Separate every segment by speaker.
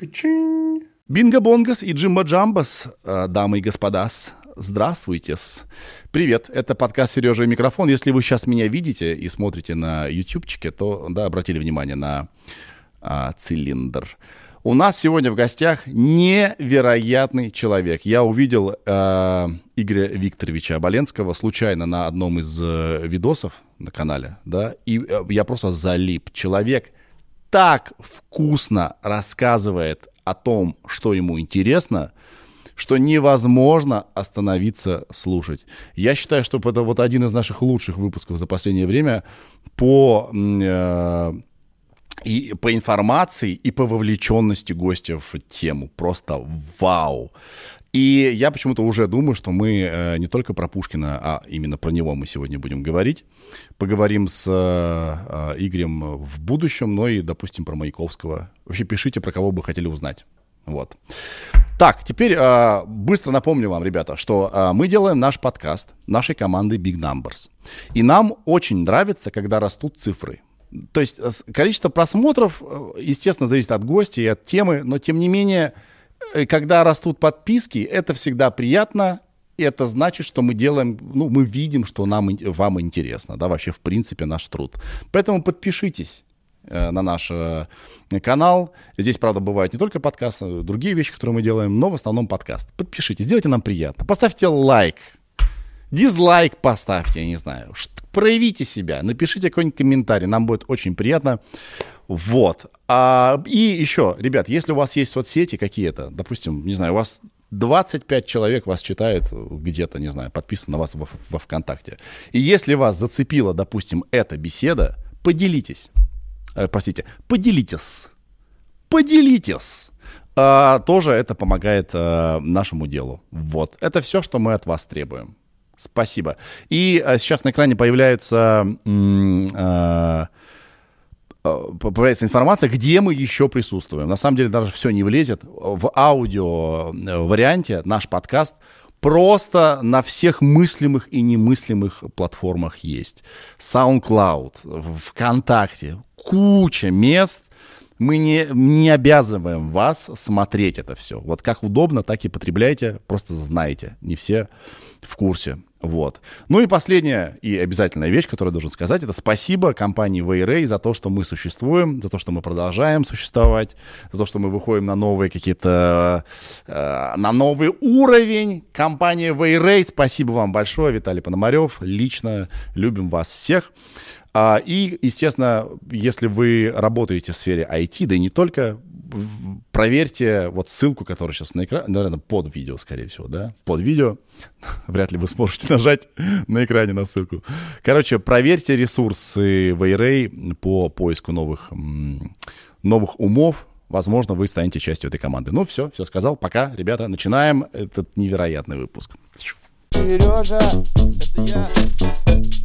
Speaker 1: Качин. Бинго Бонгас и Джимба Джамбас, э, дамы и господа, здравствуйте. Привет, это подкаст «Сережа и микрофон». Если вы сейчас меня видите и смотрите на ютубчике, то, да, обратили внимание на а, цилиндр. У нас сегодня в гостях невероятный человек. Я увидел э, Игоря Викторовича Оболенского случайно на одном из э, видосов на канале, да, и э, я просто залип. Человек так вкусно рассказывает о том, что ему интересно, что невозможно остановиться слушать. Я считаю, что это вот один из наших лучших выпусков за последнее время по э, и по информации, и по вовлеченности гостя в тему. Просто вау. И я почему-то уже думаю, что мы э, не только про Пушкина, а именно про него мы сегодня будем говорить. Поговорим с э, Игорем в будущем, но и, допустим, про Маяковского. Вообще пишите, про кого бы хотели узнать. Вот. Так, теперь э, быстро напомню вам, ребята, что э, мы делаем наш подкаст нашей команды Big Numbers. И нам очень нравится, когда растут цифры. То есть э, количество просмотров, э, естественно, зависит от гостя и от темы, но тем не менее Э, когда растут подписки, это всегда приятно, это значит, что мы делаем, ну, мы видим, что нам, вам интересно, да, вообще, в принципе, наш труд. Поэтому подпишитесь э, на наш э, канал. Здесь, правда, бывают не только подкасты, другие вещи, которые мы делаем, но в основном подкаст. Подпишитесь, сделайте нам приятно. Поставьте лайк, дизлайк поставьте, я не знаю. Проявите себя, напишите какой-нибудь комментарий, нам будет очень приятно. Вот. А, и еще, ребят, если у вас есть соцсети какие-то, допустим, не знаю, у вас 25 человек вас читает где-то, не знаю, подписано на вас во, во ВКонтакте. И если вас зацепила, допустим, эта беседа, поделитесь. Э, простите, поделитесь. Поделитесь. А, тоже это помогает а, нашему делу. Вот. Это все, что мы от вас требуем. Спасибо. И а, сейчас на экране появляются... А, Э, появляется информация, где мы еще присутствуем. На самом деле даже все не влезет. В аудио э, варианте наш подкаст просто на всех мыслимых и немыслимых платформах есть. SoundCloud, ВКонтакте, куча мест. Мы не, не обязываем вас смотреть это все. Вот как удобно, так и потребляйте, просто знайте. Не все в курсе. Вот. Ну и последняя и обязательная вещь, которую я должен сказать, это спасибо компании Wayray за то, что мы существуем, за то, что мы продолжаем существовать, за то, что мы выходим на новые какие-то, э, на новый уровень. Компания Wayray, спасибо вам большое, Виталий Пономарев, лично любим вас всех. А, и, естественно, если вы работаете в сфере IT, да и не только, проверьте вот ссылку, которая сейчас на экране, наверное, под видео, скорее всего, да, под видео. Вряд ли вы сможете нажать на экране на ссылку. Короче, проверьте ресурсы Wayray по поиску новых, новых умов. Возможно, вы станете частью этой команды. Ну, все, все сказал. Пока, ребята, начинаем этот невероятный выпуск. Сережа, это я.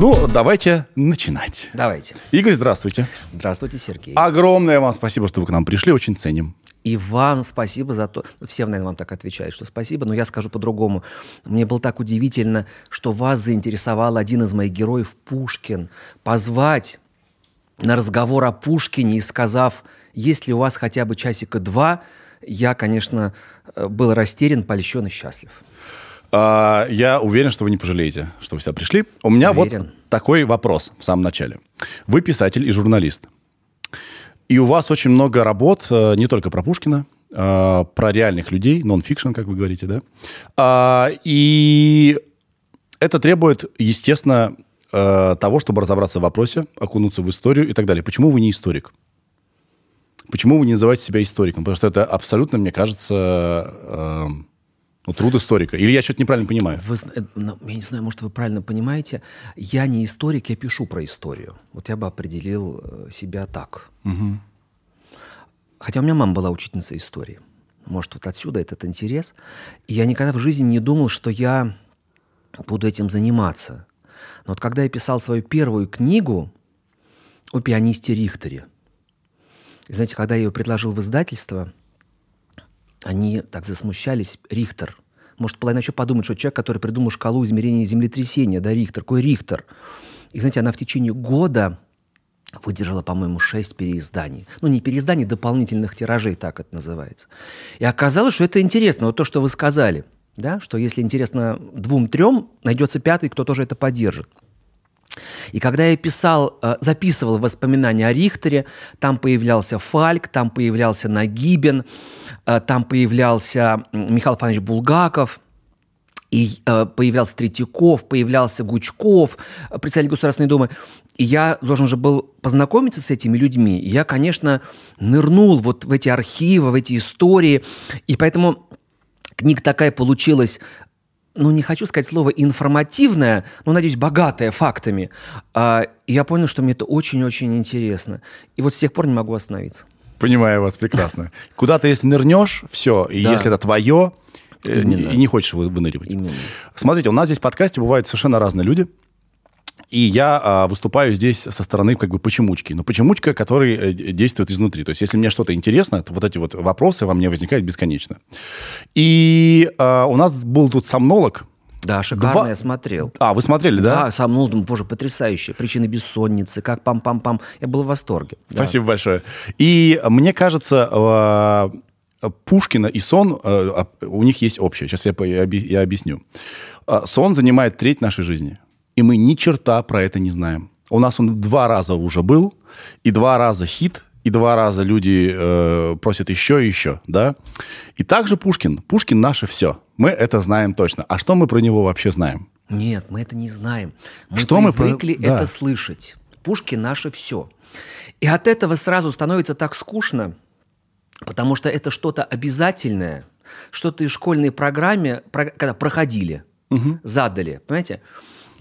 Speaker 1: Ну, давайте начинать.
Speaker 2: Давайте.
Speaker 1: Игорь, здравствуйте.
Speaker 2: Здравствуйте, Сергей.
Speaker 1: Огромное вам спасибо, что вы к нам пришли, очень ценим.
Speaker 2: И вам спасибо за то, ну, все, наверное, вам так отвечают, что спасибо, но я скажу по-другому. Мне было так удивительно, что вас заинтересовал один из моих героев Пушкин. Позвать на разговор о Пушкине и сказав, есть ли у вас хотя бы часика два, я, конечно, э, был растерян, польщен и счастлив.
Speaker 1: А, я уверен, что вы не пожалеете, что вы сюда пришли. У меня уверен. вот такой вопрос в самом начале. Вы писатель и журналист. И у вас очень много работ, э, не только про Пушкина, а, про реальных людей, нон-фикшн, как вы говорите, да? А, и это требует, естественно, э, того, чтобы разобраться в вопросе, окунуться в историю и так далее. Почему вы не историк? Почему вы не называете себя историком? Потому что это абсолютно, мне кажется, ну, труд историка. Или я что-то неправильно понимаю?
Speaker 2: Вы, э, ну, я не знаю, может, вы правильно понимаете. Я не историк, я пишу про историю. Вот я бы определил э, себя так. Угу. Хотя у меня мама была учительница истории. Может, вот отсюда этот интерес. И я никогда в жизни не думал, что я буду этим заниматься. Но вот когда я писал свою первую книгу о пианисте Рихтере, и, знаете, когда я ее предложил в издательство – они так засмущались. Рихтер. Может, половина еще подумать, что человек, который придумал шкалу измерения землетрясения, да, Рихтер, какой Рихтер. И, знаете, она в течение года выдержала, по-моему, шесть переизданий. Ну, не переизданий, дополнительных тиражей, так это называется. И оказалось, что это интересно. Вот то, что вы сказали, да, что если интересно двум-трем, найдется пятый, кто тоже это поддержит. И когда я писал, э, записывал воспоминания о Рихтере, там появлялся Фальк, там появлялся Нагибин, там появлялся Михаил Фанович Булгаков, и э, появлялся Третьяков, появлялся Гучков, председатель Государственной Думы. И я должен же был познакомиться с этими людьми. И я, конечно, нырнул вот в эти архивы, в эти истории. И поэтому книга такая получилась ну, не хочу сказать слово информативная, но, надеюсь, богатая фактами. А, я понял, что мне это очень-очень интересно. И вот с тех пор не могу остановиться.
Speaker 1: Понимаю вас прекрасно. Куда ты, если нырнешь, все, и если это твое, э, Именно. и не хочешь выныривать. Именно. Смотрите, у нас здесь в подкасте бывают совершенно разные люди. И я а, выступаю здесь со стороны как бы почемучки. Но почемучка, который э, действует изнутри. То есть если мне что-то интересно, то вот эти вот вопросы во мне возникают бесконечно. И а, у нас был тут сомнолог,
Speaker 2: да, шикарно, Два... я смотрел.
Speaker 1: А, вы смотрели, да?
Speaker 2: Да, сам, ну, боже, потрясающе. Причины бессонницы, как пам-пам-пам. Я был в восторге.
Speaker 1: Спасибо да. большое. И мне кажется, а, Пушкина и сон, а, у них есть общее. Сейчас я, я объясню. Сон занимает треть нашей жизни и мы ни черта про это не знаем. У нас он два раза уже был, и два раза хит, и два раза люди э, просят еще и еще, да? И также Пушкин. Пушкин наше все. Мы это знаем точно. А что мы про него вообще знаем?
Speaker 2: Нет, мы это не знаем. Мы что привыкли мы про... это да. слышать. Пушкин наше все. И от этого сразу становится так скучно, потому что это что-то обязательное, что-то из школьной программе, когда проходили, угу. задали, понимаете?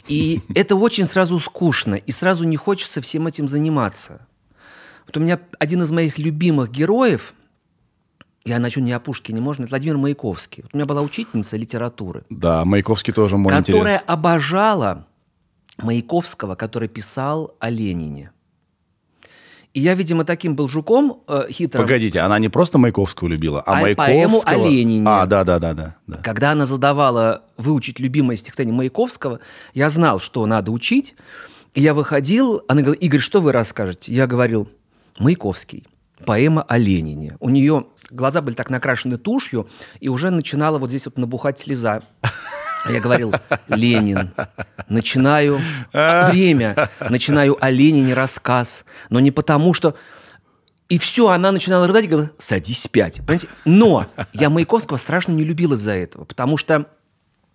Speaker 2: И это очень сразу скучно, и сразу не хочется всем этим заниматься. Вот у меня один из моих любимых героев, я начну не о Пушкине, можно, это Владимир Маяковский. Вот у меня была учительница литературы.
Speaker 1: Да, Маяковский тоже мой
Speaker 2: Которая интерес. обожала Маяковского, который писал о Ленине. И я, видимо, таким был жуком э, хитрым.
Speaker 1: Погодите, она не просто Маяковского любила, а, а Маяковского... Поэму
Speaker 2: о Ленине.
Speaker 1: А, да, да, да, да, да.
Speaker 2: Когда она задавала выучить любимое стихотворение Маяковского, я знал, что надо учить. И я выходил, она говорила, Игорь, что вы расскажете? Я говорил, Маяковский, поэма о Ленине. У нее глаза были так накрашены тушью, и уже начинала вот здесь вот набухать слеза. Я говорил, Ленин, начинаю время, начинаю о Ленине рассказ, но не потому, что... И все, она начинала рыдать и говорила, садись пять. Понимаете? Но я Маяковского страшно не любил из-за этого, потому что...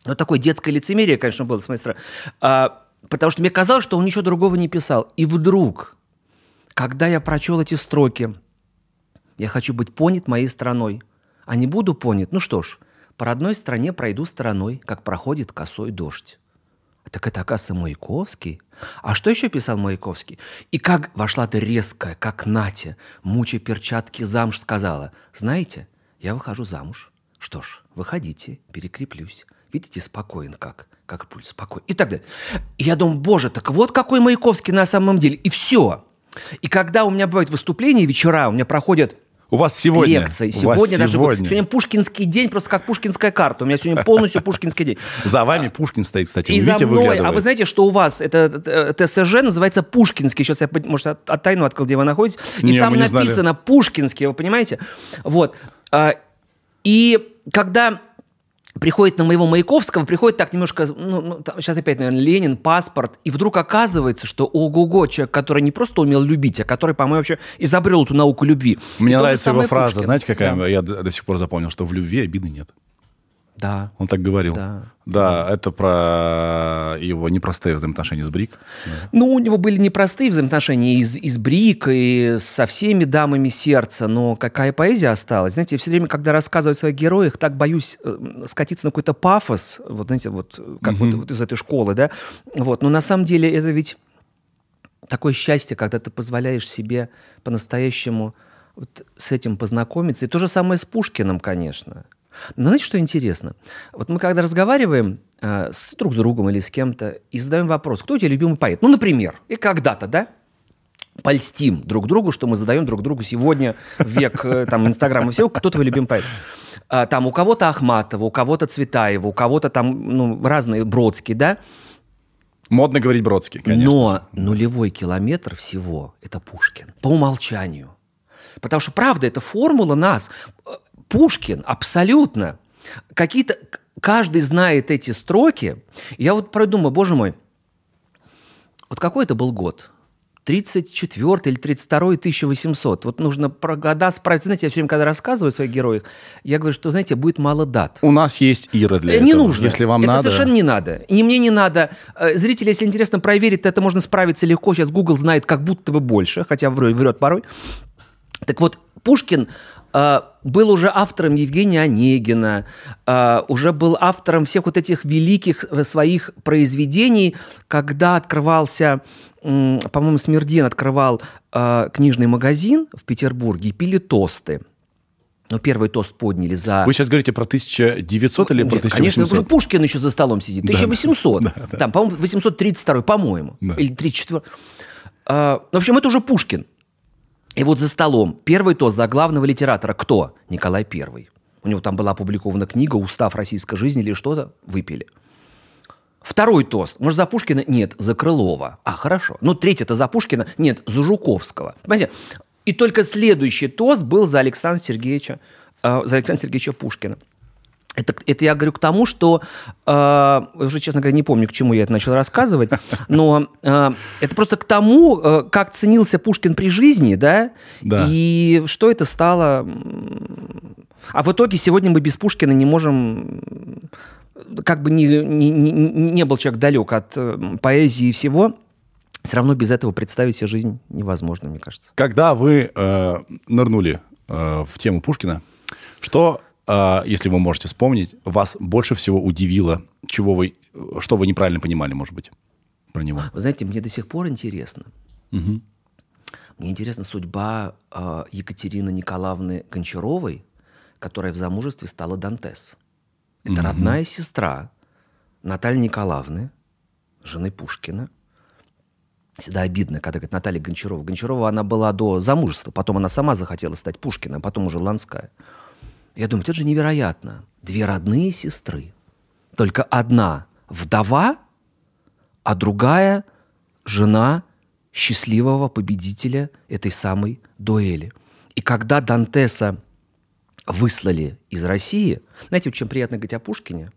Speaker 2: Ну, такое детское лицемерие, конечно, было с моей стороны. А, потому что мне казалось, что он ничего другого не писал. И вдруг, когда я прочел эти строки, я хочу быть понят моей страной, а не буду понят, ну что ж, по родной стране пройду стороной, как проходит косой дождь. Так это, оказывается, Маяковский. А что еще писал Маяковский? И как вошла ты резкая, как Натя, мучая перчатки замуж, сказала, знаете, я выхожу замуж. Что ж, выходите, перекреплюсь. Видите, спокоен как, как пульс, спокоен. И так далее. И я думаю, боже, так вот какой Маяковский на самом деле. И все. И когда у меня бывают выступления, вечера, у меня проходят
Speaker 1: у вас сегодня.
Speaker 2: Лекции. Сегодня даже сегодня. сегодня пушкинский день, просто как пушкинская карта. У меня сегодня полностью пушкинский день.
Speaker 1: За вами Пушкин стоит, кстати.
Speaker 2: И за мной. А вы знаете, что у вас это ТСЖ называется Пушкинский. Сейчас я, может, от тайну открыл, где вы находитесь. И там написано Пушкинский, вы понимаете? Вот. А, и когда приходит на моего Маяковского, приходит так немножко, ну, ну там, сейчас опять, наверное, Ленин, паспорт, и вдруг оказывается, что ого-го, человек, который не просто умел любить, а который, по-моему, вообще изобрел эту науку любви.
Speaker 1: Мне и нравится его фраза, Пушкин. знаете, какая? Да. Я до сих пор запомнил, что в любви обиды нет.
Speaker 2: Да.
Speaker 1: Он так говорил.
Speaker 2: Да.
Speaker 1: Да, это про его непростые взаимоотношения с Брик.
Speaker 2: Да. Ну, у него были непростые взаимоотношения и с, и с Брик, и со всеми дамами сердца, но какая поэзия осталась. Знаете, я все время, когда рассказываю о своих героях, так боюсь э, скатиться на какой-то пафос, вот, знаете, вот как угу. вот, вот из этой школы, да. Вот, но на самом деле это ведь такое счастье, когда ты позволяешь себе по-настоящему вот с этим познакомиться. И то же самое с Пушкиным, конечно. Но знаете, что интересно? Вот мы когда разговариваем э, с друг с другом или с кем-то и задаем вопрос, кто у тебя любимый поэт? Ну, например, и когда-то, да? Польстим друг другу, что мы задаем друг другу сегодня, век э, там, Инстаграма всего, кто твой любимый поэт? А, там у кого-то Ахматова, у кого-то Цветаева, у кого-то там ну, разные Бродские, да?
Speaker 1: Модно говорить Бродский, конечно.
Speaker 2: Но нулевой километр всего – это Пушкин. По умолчанию. Потому что, правда, это формула нас. Пушкин абсолютно. Какие-то... Каждый знает эти строки. Я вот продумаю, боже мой, вот какой это был год? 34 или 32 1800. Вот нужно про года справиться. Знаете, я все время, когда рассказываю о своих героях, я говорю, что, знаете, будет мало дат.
Speaker 1: У нас есть Ира для
Speaker 2: Э,
Speaker 1: этого.
Speaker 2: Не нужно.
Speaker 1: Если вам
Speaker 2: это
Speaker 1: надо.
Speaker 2: совершенно не надо. И мне не надо. Э, Зрители, если интересно проверить, то это можно справиться легко. Сейчас Google знает как будто бы больше, хотя врет, врет порой. Так вот, Пушкин был уже автором Евгения Онегина, э, уже был автором всех вот этих великих э, своих произведений, когда открывался, по-моему, Смердин открывал э, книжный магазин в Петербурге и пили тосты. Ну, первый тост подняли за...
Speaker 1: Вы сейчас говорите про 1900 или про
Speaker 2: Нет, Конечно,
Speaker 1: 1800?
Speaker 2: уже Пушкин еще за столом сидит. 1800. Там, по-моему, 832, по-моему.
Speaker 1: Да.
Speaker 2: Или 34. А, в общем, это уже Пушкин. И вот за столом первый тост за главного литератора кто? Николай Первый. У него там была опубликована книга «Устав российской жизни» или что-то. Выпили. Второй тост. Может, за Пушкина? Нет, за Крылова. А, хорошо. Ну, третий это за Пушкина? Нет, за Жуковского. Понимаете? И только следующий тост был за Александра Сергеевича, э, за Александра Сергеевича Пушкина. Это, это я говорю к тому, что э, уже, честно говоря, не помню, к чему я это начал рассказывать, но э, это просто к тому, э, как ценился Пушкин при жизни, да,
Speaker 1: Да.
Speaker 2: и что это стало. А в итоге сегодня мы без Пушкина не можем, как бы ни, ни- ни- не был человек далек от э, поэзии и всего, все равно без этого представить себе жизнь невозможно, мне кажется.
Speaker 1: Когда вы э, нырнули э, в тему Пушкина, что, если вы можете вспомнить, вас больше всего удивило, чего вы, что вы неправильно понимали, может быть, про него?
Speaker 2: Вы знаете, мне до сих пор интересно. Мне интересна судьба э, Екатерины Николаевны Гончаровой, которая в замужестве стала Дантес. Это родная сестра Натальи Николаевны, жены Пушкина. Всегда обидно, когда говорят Наталья Гончарова. Гончарова она была до замужества, потом она сама захотела стать Пушкиным, потом уже Ланская. Я думаю, это же невероятно. Две родные сестры. Только одна вдова, а другая жена счастливого победителя этой самой дуэли. И когда Дантеса выслали из России, знаете, чем приятно говорить о Пушкине,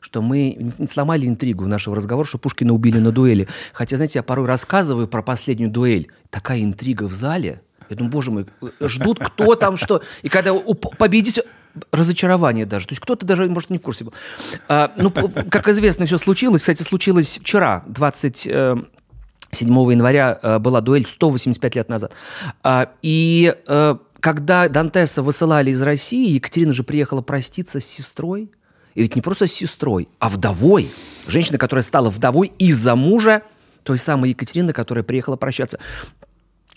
Speaker 2: что мы не сломали интригу нашего разговора, что Пушкина убили на дуэли. Хотя, знаете, я порой рассказываю про последнюю дуэль. Такая интрига в зале. Я думаю, боже мой, ждут кто там что. И когда победитель... Разочарование даже. То есть кто-то даже, может, не в курсе был. А, ну, как известно, все случилось. Кстати, случилось вчера, 27 января э, была дуэль 185 лет назад. А, И э, когда Дантеса высылали из России, Екатерина же приехала проститься с сестрой. И ведь не просто с сестрой, а вдовой. Женщина, которая стала вдовой из-за мужа той самой Екатерины, которая приехала прощаться.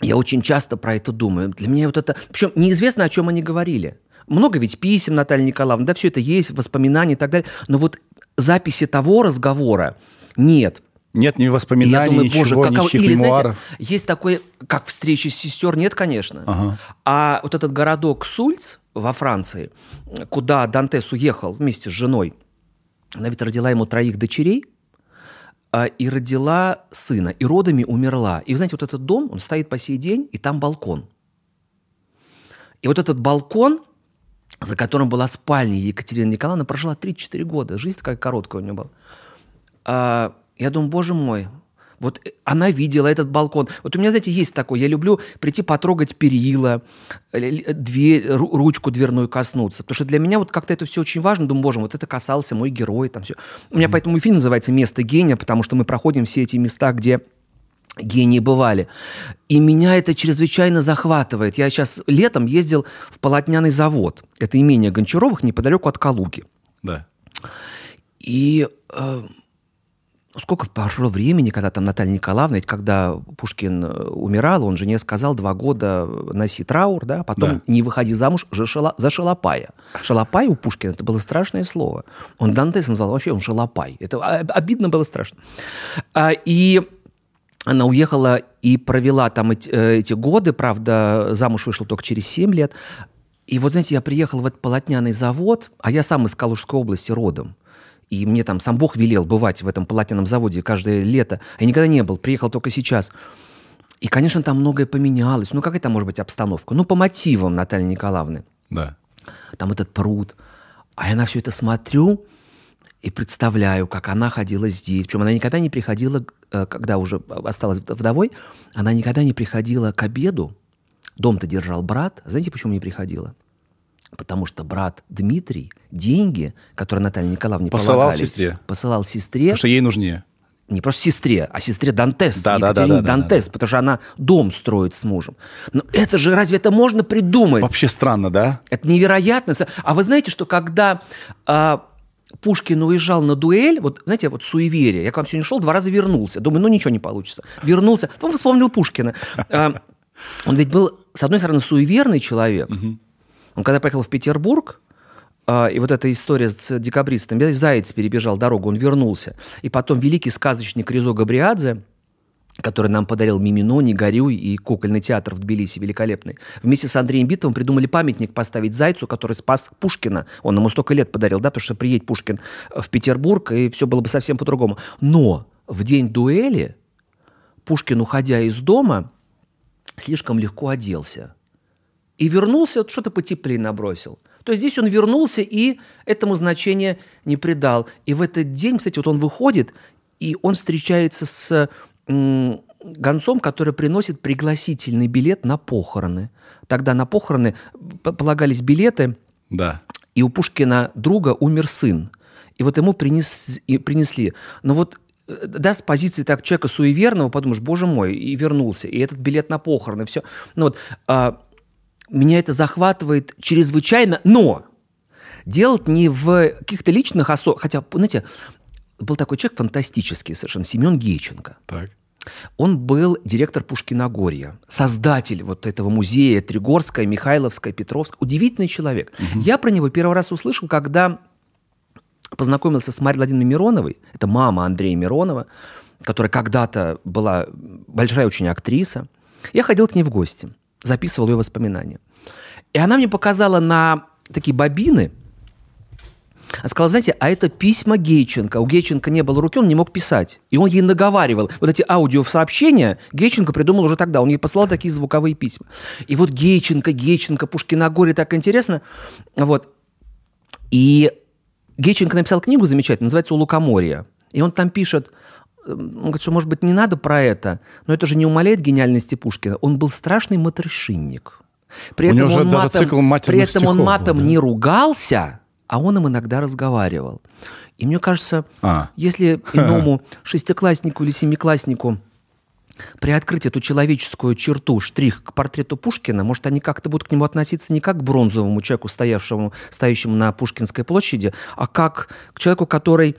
Speaker 2: Я очень часто про это думаю. Для меня вот это... Причем неизвестно, о чем они говорили. Много ведь писем Натальи Николаевны, да, все это есть, воспоминания и так далее. Но вот записи того разговора нет.
Speaker 1: Нет ни воспоминаний,
Speaker 2: думаю,
Speaker 1: ничего,
Speaker 2: боже, каково...
Speaker 1: ничьих
Speaker 2: Или, знаете,
Speaker 1: мемуаров.
Speaker 2: есть такой, как встречи с сестер, нет, конечно.
Speaker 1: Ага.
Speaker 2: А вот этот городок Сульц во Франции, куда Дантес уехал вместе с женой, она ведь родила ему троих дочерей, а, и родила сына, и родами умерла. И вы знаете, вот этот дом, он стоит по сей день, и там балкон. И вот этот балкон, за которым была спальня Екатерины Николаевны, прожила 34 года. Жизнь такая короткая у нее была. А, я думаю, боже мой, вот э, она видела этот балкон. Вот у меня, знаете, есть такое. Я люблю прийти потрогать перила, дверь, ру- ручку дверную коснуться. Потому что для меня вот как-то это все очень важно. Думаю, боже вот это касался мой герой. Там все. У меня поэтому и фильм называется «Место гения», потому что мы проходим все эти места, где гении бывали. И меня это чрезвычайно захватывает. Я сейчас летом ездил в полотняный завод. Это имение Гончаровых неподалеку от Калуги.
Speaker 1: Да.
Speaker 2: И э, сколько прошло времени, когда там Наталья Николаевна, ведь когда Пушкин э, умирал, он жене сказал два года носи траур, да, потом
Speaker 1: Да.
Speaker 2: не выходи замуж за, шала- за шалопая. Шалопай у Пушкина это было страшное слово. Он Дантес назвал вообще он шалопай. Это а- обидно было страшно. А, и она уехала и провела там эти, э, эти годы, правда, замуж вышла только через 7 лет. И вот, знаете, я приехал в этот полотняный завод, а я сам из Калужской области родом. И мне там сам Бог велел бывать в этом платиновом заводе каждое лето. Я никогда не был, приехал только сейчас. И, конечно, там многое поменялось. Ну, как это может быть обстановка? Ну, по мотивам Натальи Николаевны.
Speaker 1: Да.
Speaker 2: Там этот пруд. А я на все это смотрю и представляю, как она ходила здесь. Причем она никогда не приходила, э, когда уже осталась вдовой, она никогда не приходила к обеду. Дом-то держал брат. Знаете, почему не приходила? Потому что брат Дмитрий деньги, которые Наталье Николаевне
Speaker 1: Посылал сестре.
Speaker 2: посылал сестре,
Speaker 1: Потому что ей нужнее.
Speaker 2: не просто сестре, а сестре Дантес,
Speaker 1: Да, да, да, да, да,
Speaker 2: Дантес, потому что она дом строит с мужем. Но это же, разве это можно придумать?
Speaker 1: Вообще странно, да?
Speaker 2: Это невероятно. А вы знаете, что когда а, Пушкин уезжал на дуэль, вот, знаете, вот суеверие, я к вам сегодня шел, два раза вернулся, думаю, ну ничего не получится. Вернулся, потом вспомнил Пушкина. Он ведь был, с одной стороны, суеверный человек. Он когда приехал в Петербург, а, и вот эта история с декабристом, я- заяц перебежал дорогу, он вернулся. И потом великий сказочник Ризо Габриадзе, который нам подарил Мимино, Не горюй и кукольный театр в Тбилиси великолепный. Вместе с Андреем Битовым придумали памятник поставить Зайцу, который спас Пушкина. Он ему столько лет подарил, да, потому что приедет Пушкин в Петербург, и все было бы совсем по-другому. Но в день дуэли Пушкин, уходя из дома, слишком легко оделся. И вернулся, что-то потеплее набросил. То есть здесь он вернулся и этому значения не придал. И в этот день, кстати, вот он выходит, и он встречается с гонцом, который приносит пригласительный билет на похороны. Тогда на похороны полагались билеты,
Speaker 1: Да.
Speaker 2: и у Пушкина друга умер сын. И вот ему принес, и принесли. Но вот э, да, с позиции так человека суеверного, подумаешь, боже мой, и вернулся, и этот билет на похороны, все. Ну вот, а, меня это захватывает чрезвычайно, но делать не в каких-то личных особых, хотя, знаете, был такой человек фантастический совершенно, Семен Гейченко.
Speaker 1: Так.
Speaker 2: Он был директор Пушкиногорья, создатель вот этого музея Тригорская, Михайловская, Петровская. Удивительный человек. Я про него первый раз услышал, когда познакомился с Марьей Владимировной Мироновой. Это мама Андрея Миронова, которая когда-то была большая очень актриса. Я ходил к ней в гости, записывал ее воспоминания. И она мне показала на такие бобины, а сказала, знаете, а это письма Гейченко. У Гейченко не было руки, он не мог писать. И он ей наговаривал. Вот эти аудиосообщения Гейченко придумал уже тогда. Он ей посылал такие звуковые письма. И вот Гейченко, Гейченко, Пушкиногорье, так интересно. Вот. И Гейченко написал книгу замечательную, называется «У лукоморья». И он там пишет, э, он говорит, что, может быть, не надо про это, но это же не умаляет гениальности Пушкина. Он был страшный матершинник. При
Speaker 1: У него
Speaker 2: этом он
Speaker 1: даже
Speaker 2: матом,
Speaker 1: цикл
Speaker 2: при этом он
Speaker 1: был,
Speaker 2: матом
Speaker 1: да.
Speaker 2: не ругался, а он им иногда разговаривал. И мне кажется,
Speaker 1: А.
Speaker 2: если иному шестикласснику или семикласснику приоткрыть эту человеческую черту, штрих к портрету Пушкина, может, они как-то будут к нему относиться не как к бронзовому человеку, стоявшему, стоящему на Пушкинской площади, а как к человеку, который,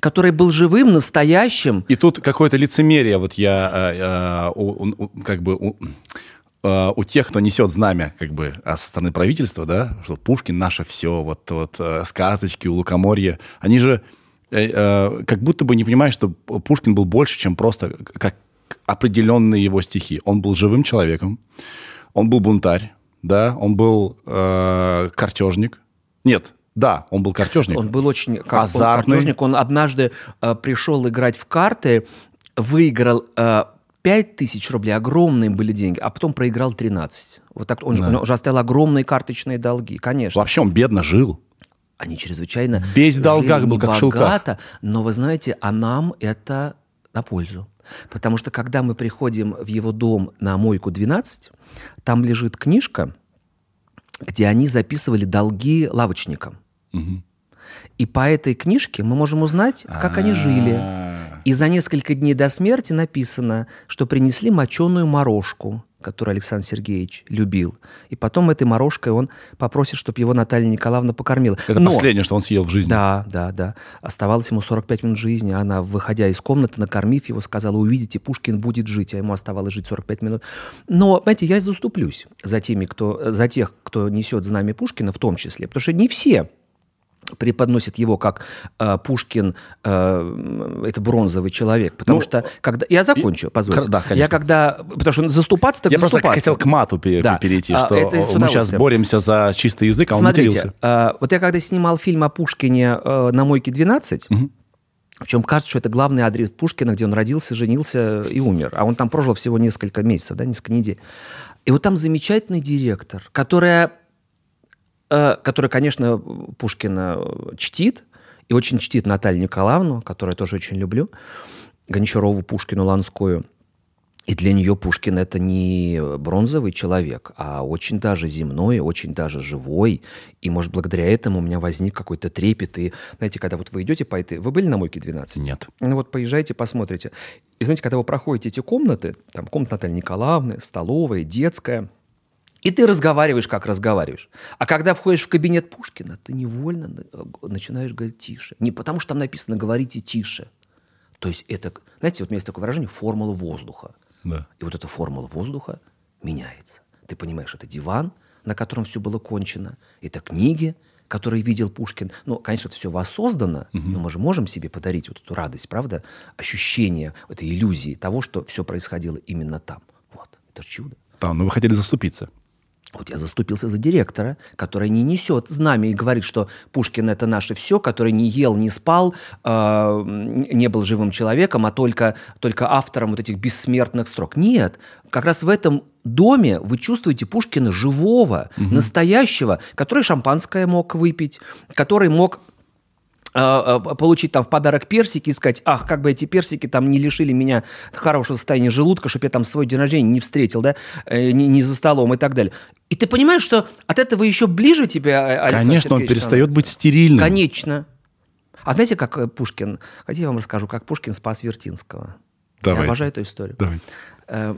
Speaker 2: который был живым, настоящим,
Speaker 1: И тут какое-то лицемерие, вот я э, э, у- у- как бы у, у тех, кто несет знамя, как бы, а со стороны правительства, да, что Пушкин наше все, вот, вот э, сказочки у лукоморья, они же э, э, как будто бы не понимают, что Пушкин был больше, чем просто как определенные его стихи. Он был живым человеком, он был бунтарь, да, он был э, картежник. Нет, да, он был картежник.
Speaker 2: Он был очень как он
Speaker 1: Азартный.
Speaker 2: картежник. Он однажды э, пришел играть в карты, выиграл э, 5 тысяч рублей, огромные были деньги, а потом проиграл 13. Вот так он, он уже оставил огромные карточные долги, конечно.
Speaker 1: Вообще он бедно жил.
Speaker 2: Они чрезвычайно
Speaker 1: Весь в долгах был, как шелках.
Speaker 2: небогато, но вы знаете, а нам это на пользу. Потому что когда мы приходим в его дом на Мойку 12, там лежит книжка, где они записывали долги лавочникам. И по этой книжке мы можем узнать, как они жили.
Speaker 1: А,
Speaker 2: И за несколько дней до смерти написано, что принесли моченую морожку, которую Александр Сергеевич любил. И потом этой морожкой он попросит, чтобы его Наталья Николаевна покормила.
Speaker 1: Это
Speaker 2: Но-
Speaker 1: последнее, что он съел в жизни.
Speaker 2: Да, да, да. Оставалось ему 45 минут жизни. Она, выходя из комнаты, накормив его, сказала, увидите, Пушкин будет жить, а ему оставалось жить 45 минут. Но, знаете, я заступлюсь за, теми, кто, за тех, кто несет знамя Пушкина в том числе, потому что не все преподносит его как э, Пушкин, э, это бронзовый человек, потому
Speaker 1: Ну,
Speaker 2: что когда я закончу,
Speaker 1: и-
Speaker 2: позвольте,
Speaker 1: да, конечно.
Speaker 2: я когда, потому что заступаться так
Speaker 1: Я просто
Speaker 2: заступаться.
Speaker 1: хотел к мату пе-
Speaker 2: Да.
Speaker 1: перейти,
Speaker 2: А,
Speaker 1: что
Speaker 2: это
Speaker 1: мы сейчас боремся за чистый язык, а он
Speaker 2: Смотрите,
Speaker 1: матерился.
Speaker 2: э, вот я когда снимал фильм о Пушкине э, на мойке 12, в чем кажется, что это главный адрес Пушкина, где он родился, женился и умер. А он там прожил всего несколько месяцев, да, несколько недель. И вот там замечательный директор, которая, э, которая, конечно, Пушкина э, чтит, и очень чтит Наталью Николаевну, которую я тоже очень люблю, Гончарову, Пушкину, Ланскую. И для нее Пушкин это не бронзовый человек, а очень даже земной, очень даже живой. И, может, благодаря этому у меня возник какой-то трепет. И, знаете, когда вот вы идете по этой... Вы были на Мойке 12?
Speaker 1: Нет.
Speaker 2: Ну вот поезжайте, посмотрите. И знаете, когда вы проходите эти комнаты, там комната Натальи Николаевны, столовая, детская, и ты разговариваешь, как разговариваешь. А когда входишь в кабинет Пушкина, ты невольно на- начинаешь говорить тише. Не потому, что там написано «говорите тише». То есть это, знаете, вот у меня есть такое выражение «формула воздуха».
Speaker 1: Да.
Speaker 2: И вот эта формула воздуха меняется. Ты понимаешь, это диван, на котором все было кончено, это книги, которые видел Пушкин. Ну, конечно, это все воссоздано, но мы же можем себе подарить вот эту радость, правда? Ощущение этой иллюзии того, что все происходило именно там. Вот, это чудо.
Speaker 1: Да, ну вы хотели заступиться.
Speaker 2: Вот я заступился за директора, который не несет знамя и говорит, что Пушкин это наше все, который не ел, не спал, э, не был живым человеком, а только, только автором вот этих бессмертных строк. Нет, как раз в этом доме вы чувствуете Пушкина живого, настоящего, который шампанское мог выпить, который мог э, э, получить там в подарок персики и сказать, ах, как бы эти персики там не лишили меня хорошего состояния желудка, чтобы я там свой день рождения не встретил, да, э, не, не за столом и так далее. И ты понимаешь, что от этого еще ближе тебе э, Александр
Speaker 1: Конечно, он
Speaker 2: Сергеевич
Speaker 1: перестает
Speaker 2: становится?
Speaker 1: быть стерильным.
Speaker 2: Конечно. А знаете, как э, Пушкин, хотите, я вам расскажу, как Пушкин спас Вертинского?
Speaker 1: Давайте.
Speaker 2: Я обожаю эту историю.
Speaker 1: Давайте.
Speaker 2: Э,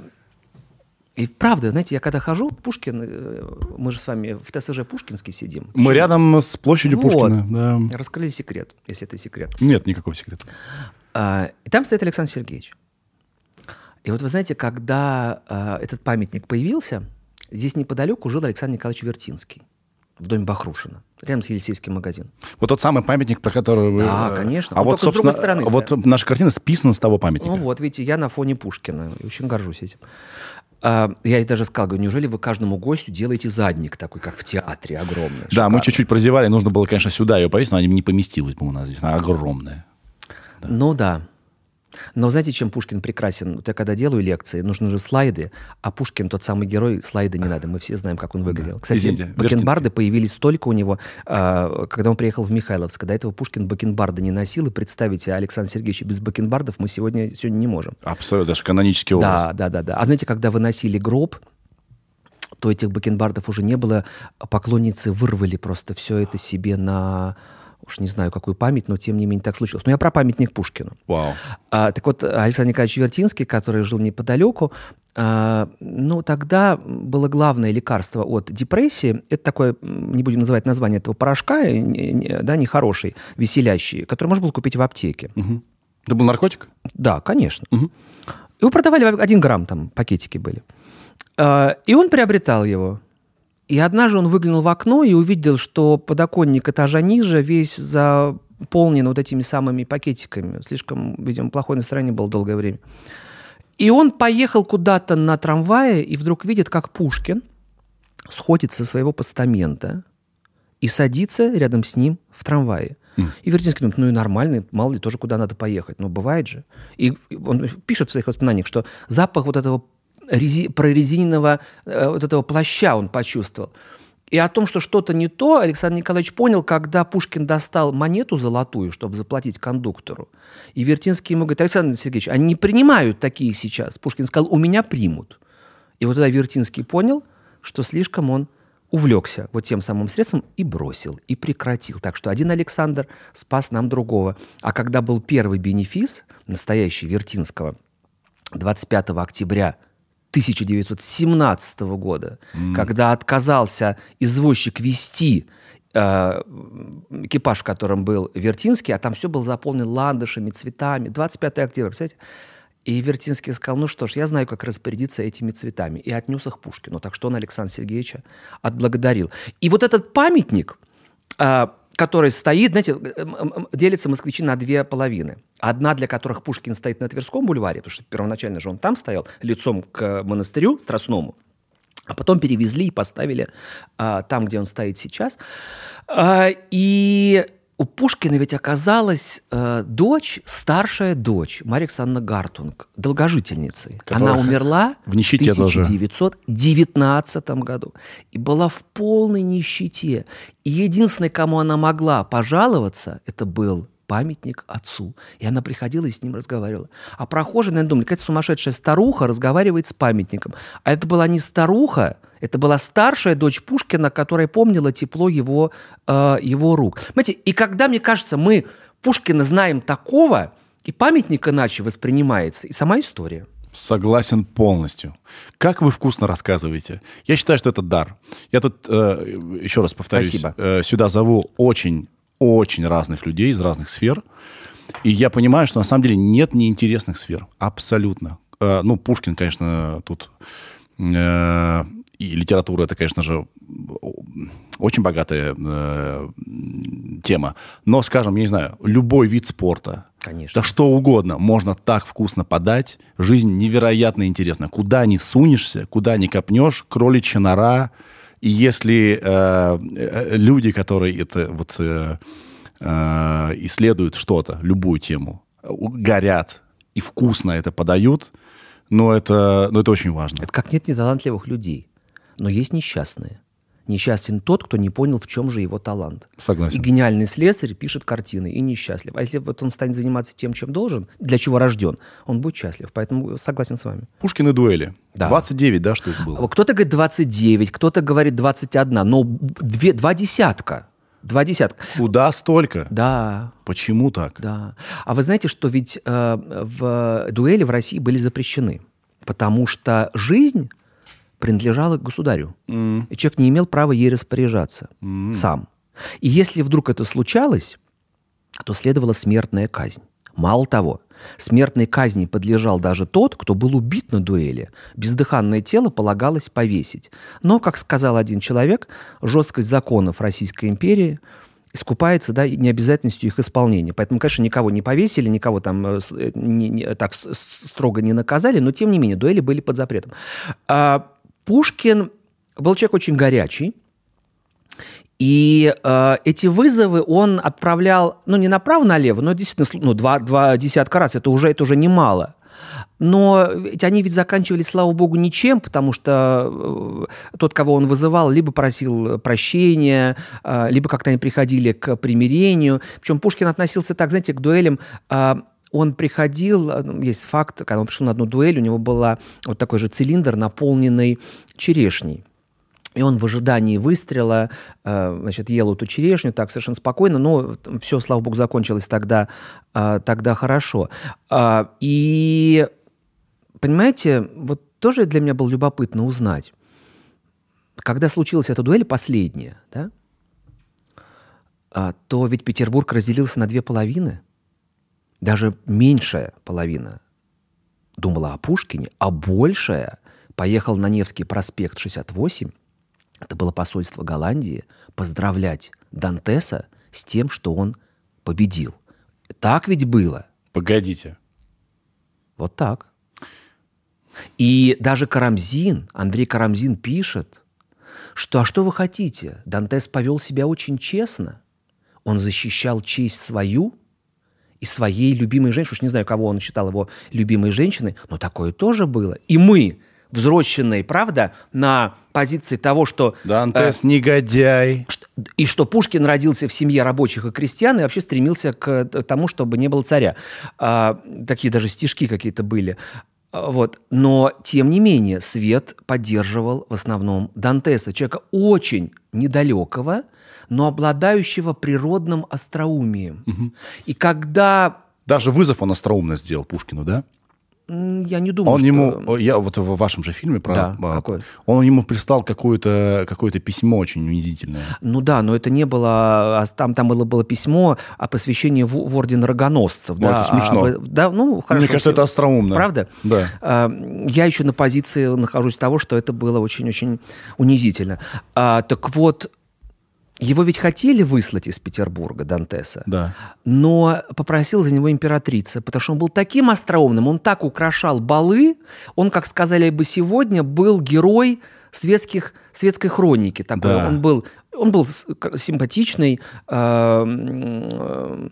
Speaker 2: И правда, знаете, я когда хожу, Пушкин, э, мы же с вами в ТСЖ Пушкинский сидим.
Speaker 1: Мы
Speaker 2: Почему?
Speaker 1: рядом с площадью
Speaker 2: Вот.
Speaker 1: Пушкина. Да.
Speaker 2: Раскрыли секрет, если это секрет.
Speaker 1: Нет никакого секрета.
Speaker 2: А, И там стоит Александр Сергеевич. И вот вы знаете, когда а, этот памятник появился, здесь неподалеку жил Александр Николаевич Вертинский в доме Бахрушина, рядом с Елисеевским магазином.
Speaker 1: Вот тот самый памятник, про который вы...
Speaker 2: Да,
Speaker 1: э,
Speaker 2: конечно.
Speaker 1: А
Speaker 2: Он
Speaker 1: вот,
Speaker 2: только с другой
Speaker 1: собственно,
Speaker 2: стороны
Speaker 1: вот наша картина списана с того памятника.
Speaker 2: Ну вот, видите, я на фоне Пушкина. И очень горжусь этим. А, Я ей даже сказал, говорю, неужели вы каждому гостю делаете задник такой, как в театре, огромный?
Speaker 1: Да, мы
Speaker 2: шикарный?»
Speaker 1: чуть-чуть прозевали, нужно было, конечно, сюда ее повесить, но она не поместилась бы у нас здесь, она огромная.
Speaker 2: Ну да. Но знаете, чем Пушкин прекрасен? Вот я когда делаю лекции, нужны же слайды, а Пушкин тот самый герой, слайды не надо, мы все знаем, как он выглядел. Кстати,
Speaker 1: Извините,
Speaker 2: бакенбарды появились только у него, а, когда он приехал в Михайловск. До этого Пушкин бакенбарды не носил, и представьте, Александр Сергеевич без бакенбардов мы сегодня, сегодня не можем.
Speaker 1: Абсолютно, даже канонический образ.
Speaker 2: Да, да, да, да. А знаете, когда выносили гроб, то этих бакенбардов уже не было. Поклонницы вырвали просто все это себе на, уж не знаю, какую память, но тем не менее так случилось. Но я про памятник Пушкину.
Speaker 1: Вау.
Speaker 2: А, так вот, Александр Николаевич Вертинский, который жил неподалеку, а, ну, тогда было главное лекарство от депрессии. Это такое, не будем называть название этого порошка, э, да, нехороший, веселящий, который можно было купить в аптеке.
Speaker 1: Мгм. Это был наркотик?
Speaker 2: Да, конечно.
Speaker 1: Мгм.
Speaker 2: Его продавали один грамм, там пакетики были. А, И он приобретал его. И однажды он выглянул в окно и увидел, что подоконник этажа ниже весь заполнен вот этими самыми пакетиками. Слишком, видимо, плохое настроение было долгое время. И он поехал куда-то на трамвае и вдруг видит, как Пушкин сходит со своего постамента и садится рядом с ним в трамвае. И Вертинский думает, ну и нормально, мало ли тоже куда надо поехать. Но бывает же. И он пишет в своих воспоминаниях, что запах вот этого рези- прорезиненного э, вот этого плаща он почувствовал. И о том, что что-то не то, Александр Николаевич понял, когда Пушкин достал монету золотую, чтобы заплатить кондуктору. И Вертинский ему говорит, Александр Сергеевич, они не принимают такие сейчас. Пушкин сказал, у меня примут. И вот тогда Вертинский понял, что слишком он увлекся вот тем самым средством и бросил, и прекратил. Так что один Александр спас нам другого. А когда был первый бенефис, настоящий Вертинского, 25 октября 1917 года, когда отказался извозчик вести э, экипаж, в котором был Вертинский, а там все было заполнено ландышами, цветами. 25 октября, представляете? И Вертинский сказал, ну что ж, я знаю, как распорядиться этими цветами. И отнес их Пушкину. Так что он Александра Сергеевича отблагодарил. И вот этот памятник, а, который стоит, знаете, делится москвичи на две половины. Одна, для которых Пушкин стоит на Тверском бульваре, потому что первоначально же он там стоял, лицом к монастырю Страстному. А потом перевезли и поставили а, там, где он стоит сейчас. А, и у Пушкина ведь оказалась э, дочь, старшая дочь, Мария Александровна Гартунг, долгожительницей. Которая Она умерла
Speaker 1: в нищете
Speaker 2: в 1919 тоже. году и была в полной нищете. И единственное, кому она могла пожаловаться, это был памятник отцу. И она приходила и с ним разговаривала. А прохожие, наверное, думали, какая-то сумасшедшая старуха разговаривает с памятником. А это была не старуха, это была старшая дочь Пушкина, которая помнила тепло его, э, его рук. Понимаете, и когда, мне кажется, мы Пушкина знаем такого, и памятник иначе воспринимается, и сама история.
Speaker 1: Согласен полностью. Как вы вкусно рассказываете. Я считаю, что это дар. Я тут, э, еще раз повторюсь, Спасибо. Э, сюда зову очень очень разных людей из разных сфер. И я понимаю, что на самом деле нет неинтересных сфер. Абсолютно. Э, ну, Пушкин, конечно, тут... Э, и литература это, конечно же, очень богатая э, тема. Но, скажем, я не знаю, любой вид спорта,
Speaker 2: Конечно.
Speaker 1: Да что угодно. Можно так вкусно подать. Жизнь невероятно интересна. Куда ни сунешься, куда ни копнешь, кроличья нора, и если э, э, люди, которые это вот э, э, исследуют что-то, любую тему, горят и вкусно это подают, ну это, ну это очень важно.
Speaker 2: Это как нет неталантливых людей, но есть несчастные. Несчастен тот, кто не понял, в чем же его талант.
Speaker 1: Согласен.
Speaker 2: И гениальный слесарь пишет картины и несчастлив. А если вот он станет заниматься тем, чем должен, для чего рожден, он будет счастлив. Поэтому согласен с вами.
Speaker 1: Пушкин и дуэли. Да. 29, да, что это было?
Speaker 2: Кто-то говорит 29, кто-то говорит 21, но две, два десятка. Два десятка.
Speaker 1: Куда столько?
Speaker 2: Да.
Speaker 1: Почему так?
Speaker 2: Да. А вы знаете, что ведь э, в дуэли в России были запрещены? Потому что жизнь принадлежала государю. Mm. И человек не имел права ей распоряжаться mm. сам. И если вдруг это случалось, то следовала смертная казнь. Мало того, смертной казни подлежал даже тот, кто был убит на дуэли. Бездыханное тело полагалось повесить. Но, как сказал один человек, жесткость законов Российской империи искупается да, необязательностью их исполнения. Поэтому, конечно, никого не повесили, никого там э, э, не, не, так строго не наказали, но, тем не менее, дуэли были под запретом. А, Пушкин был человек очень горячий, и э, эти вызовы он отправлял, ну, не направо-налево, но действительно, ну, два, два десятка раз, это уже, это уже немало. Но ведь они ведь заканчивались, слава богу, ничем, потому что э, тот, кого он вызывал, либо просил прощения, э, либо как-то они приходили к примирению. Причем Пушкин относился так, знаете, к дуэлям э, он приходил, э, ну, есть факт, когда он пришел на одну дуэль, у него был вот такой же цилиндр, наполненный черешней. И он в ожидании выстрела, э, значит, ел эту черешню так совершенно спокойно, но все, слава богу, закончилось тогда, э, тогда хорошо. А, и, понимаете, вот тоже для меня было любопытно узнать, когда случилась эта дуэль последняя, да, а, то ведь Петербург разделился на две половины – даже меньшая половина думала о Пушкине, а большая поехал на Невский проспект 68, это было посольство Голландии, поздравлять Дантеса с тем, что он победил. Так ведь было.
Speaker 1: Погодите.
Speaker 2: Вот так. И даже Карамзин, Андрей Карамзин пишет, что «А что вы хотите? Дантес повел себя очень честно. Он защищал честь свою и своей любимой женщиной. Уж не знаю, кого он считал его любимой женщиной, но такое тоже было. И мы, взросленные, правда, на позиции того, что...
Speaker 1: Дантес э, негодяй.
Speaker 2: И что Пушкин родился в семье рабочих и крестьян и вообще стремился к тому, чтобы не было царя. А, такие даже стишки какие-то были. А, вот. Но, тем не менее, Свет поддерживал в основном Дантеса, человека очень недалекого, но обладающего природным остроумием. Угу. И когда...
Speaker 1: Даже вызов он остроумно сделал Пушкину, да?
Speaker 2: Я не думаю,
Speaker 1: он что... ему, я вот в вашем же фильме про,
Speaker 2: да, а, какой?
Speaker 1: он ему прислал какое-то какое письмо очень унизительное.
Speaker 2: Ну да, но это не было, а там там было было письмо о посвящении в, в орден рогоносцев.
Speaker 1: Ну, да, это смешно.
Speaker 2: А, да, ну хорошо.
Speaker 1: Мне кажется, это остроумно.
Speaker 2: Правда?
Speaker 1: Да.
Speaker 2: А, я еще на позиции нахожусь того, что это было очень-очень унизительно. А, так вот, Его ведь хотели выслать из Петербурга, Дантеса.
Speaker 1: Да.
Speaker 2: Но попросил за него императрица, потому что он был таким остроумным, он так украшал балы, он, как сказали бы сегодня, был герой светских, светской хроники. Такой.
Speaker 1: Да.
Speaker 2: Он был, он был симпатичный, э, э,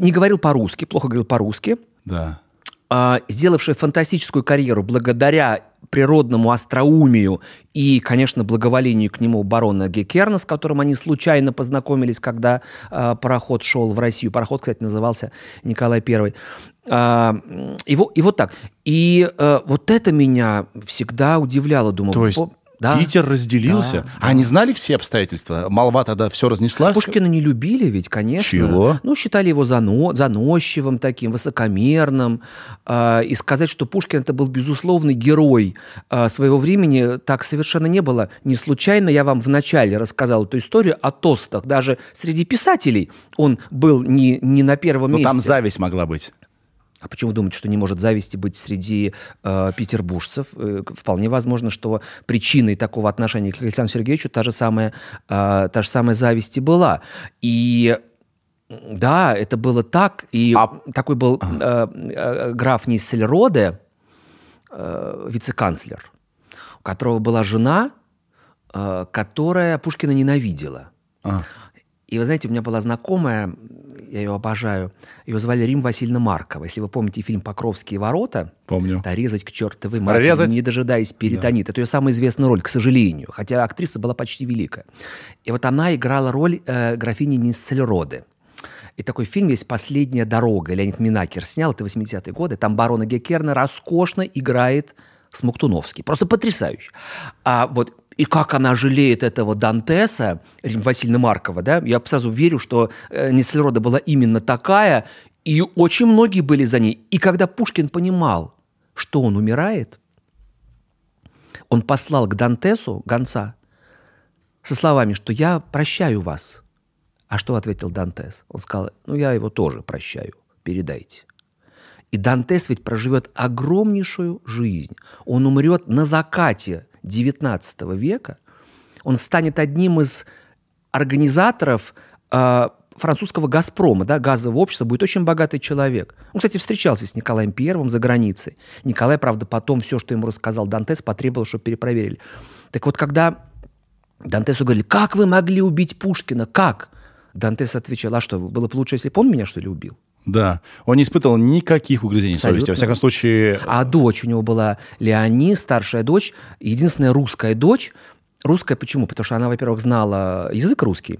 Speaker 2: не говорил по-русски, плохо говорил по-русски,
Speaker 1: Да.
Speaker 2: а, сделавший фантастическую карьеру благодаря природному остроумию и, конечно, благоволению к нему барона Гекерна, с которым они случайно познакомились, когда а, пароход шел в Россию. Пароход, кстати, назывался Николай I. А, и, и вот так. И э, вот это меня всегда удивляло. Думал,
Speaker 1: То есть
Speaker 2: «О, да,
Speaker 1: Питер разделился.
Speaker 2: Да,
Speaker 1: А они знали все обстоятельства? Молва тогда все разнесла?
Speaker 2: Пушкина не любили ведь, конечно.
Speaker 1: Чего?
Speaker 2: Ну, считали его зано- заносчивым таким, высокомерным. А, и сказать, что Пушкин это был безусловный герой а, своего времени, так совершенно не было. Не случайно я вам вначале рассказал эту историю о тостах. Даже среди писателей он был не, не на первом
Speaker 1: Ну,
Speaker 2: месте.
Speaker 1: там зависть могла быть.
Speaker 2: А почему вы думаете, что не может зависти быть среди э, петербуржцев? Э, вполне возможно, что причиной такого отношения к Александру Сергеевичу та же самая, э, та же самая зависть и была. И да, это было так. И
Speaker 1: А-
Speaker 2: такой был э, э, граф Ниссельроде, э, вице-канцлер, у которого была жена, э, которая Пушкина ненавидела.
Speaker 1: А.
Speaker 2: И вы знаете, у меня была знакомая, я ее обожаю, ее звали Рим Васильевна Маркова. Если вы помните фильм «Покровские ворота»,
Speaker 1: Помню.
Speaker 2: да, резать к чертовой матери,
Speaker 1: Резать?
Speaker 2: не дожидаясь перитонит. Это ее самая известная роль, к сожалению. Хотя актриса была почти великая. И вот она играла роль э, графини Ниссельроде. И такой фильм есть «Последняя дорога». Леонид Минакер снял, это 80-е годы. Там барона Геккерна роскошно играет Смоктуновский. Просто потрясающе. А вот и как она жалеет этого Дантеса, Рим Васильевна Маркова, да, я сразу верю, что э, Нессельрода была именно такая, и очень многие были за ней. И когда Пушкин понимал, что он умирает, он послал к Дантесу гонца со словами, что я прощаю вас. А что ответил Дантес? Он сказал, ну я его тоже прощаю, передайте. И Дантес ведь проживет огромнейшую жизнь. Он умрет на закате XIX века. Он станет одним из организаторов э, французского «Газпрома», да, газового общества, будет очень богатый человек. Он, кстати, встречался с Николаем Первым за границей. Николай, правда, потом все, что ему рассказал Дантес, потребовал, чтобы перепроверили. Так вот, когда Дантесу говорили, как вы могли убить Пушкина, как? Дантес отвечал, а что, было бы лучше, если бы он меня, что ли, убил?
Speaker 1: Да. Он не испытывал никаких угрызений
Speaker 2: Абсолютно.
Speaker 1: совести. Во всяком случае,
Speaker 2: А дочь у него была Леони, старшая дочь, единственная русская дочь. Русская почему? Потому что она, во-первых, знала язык русский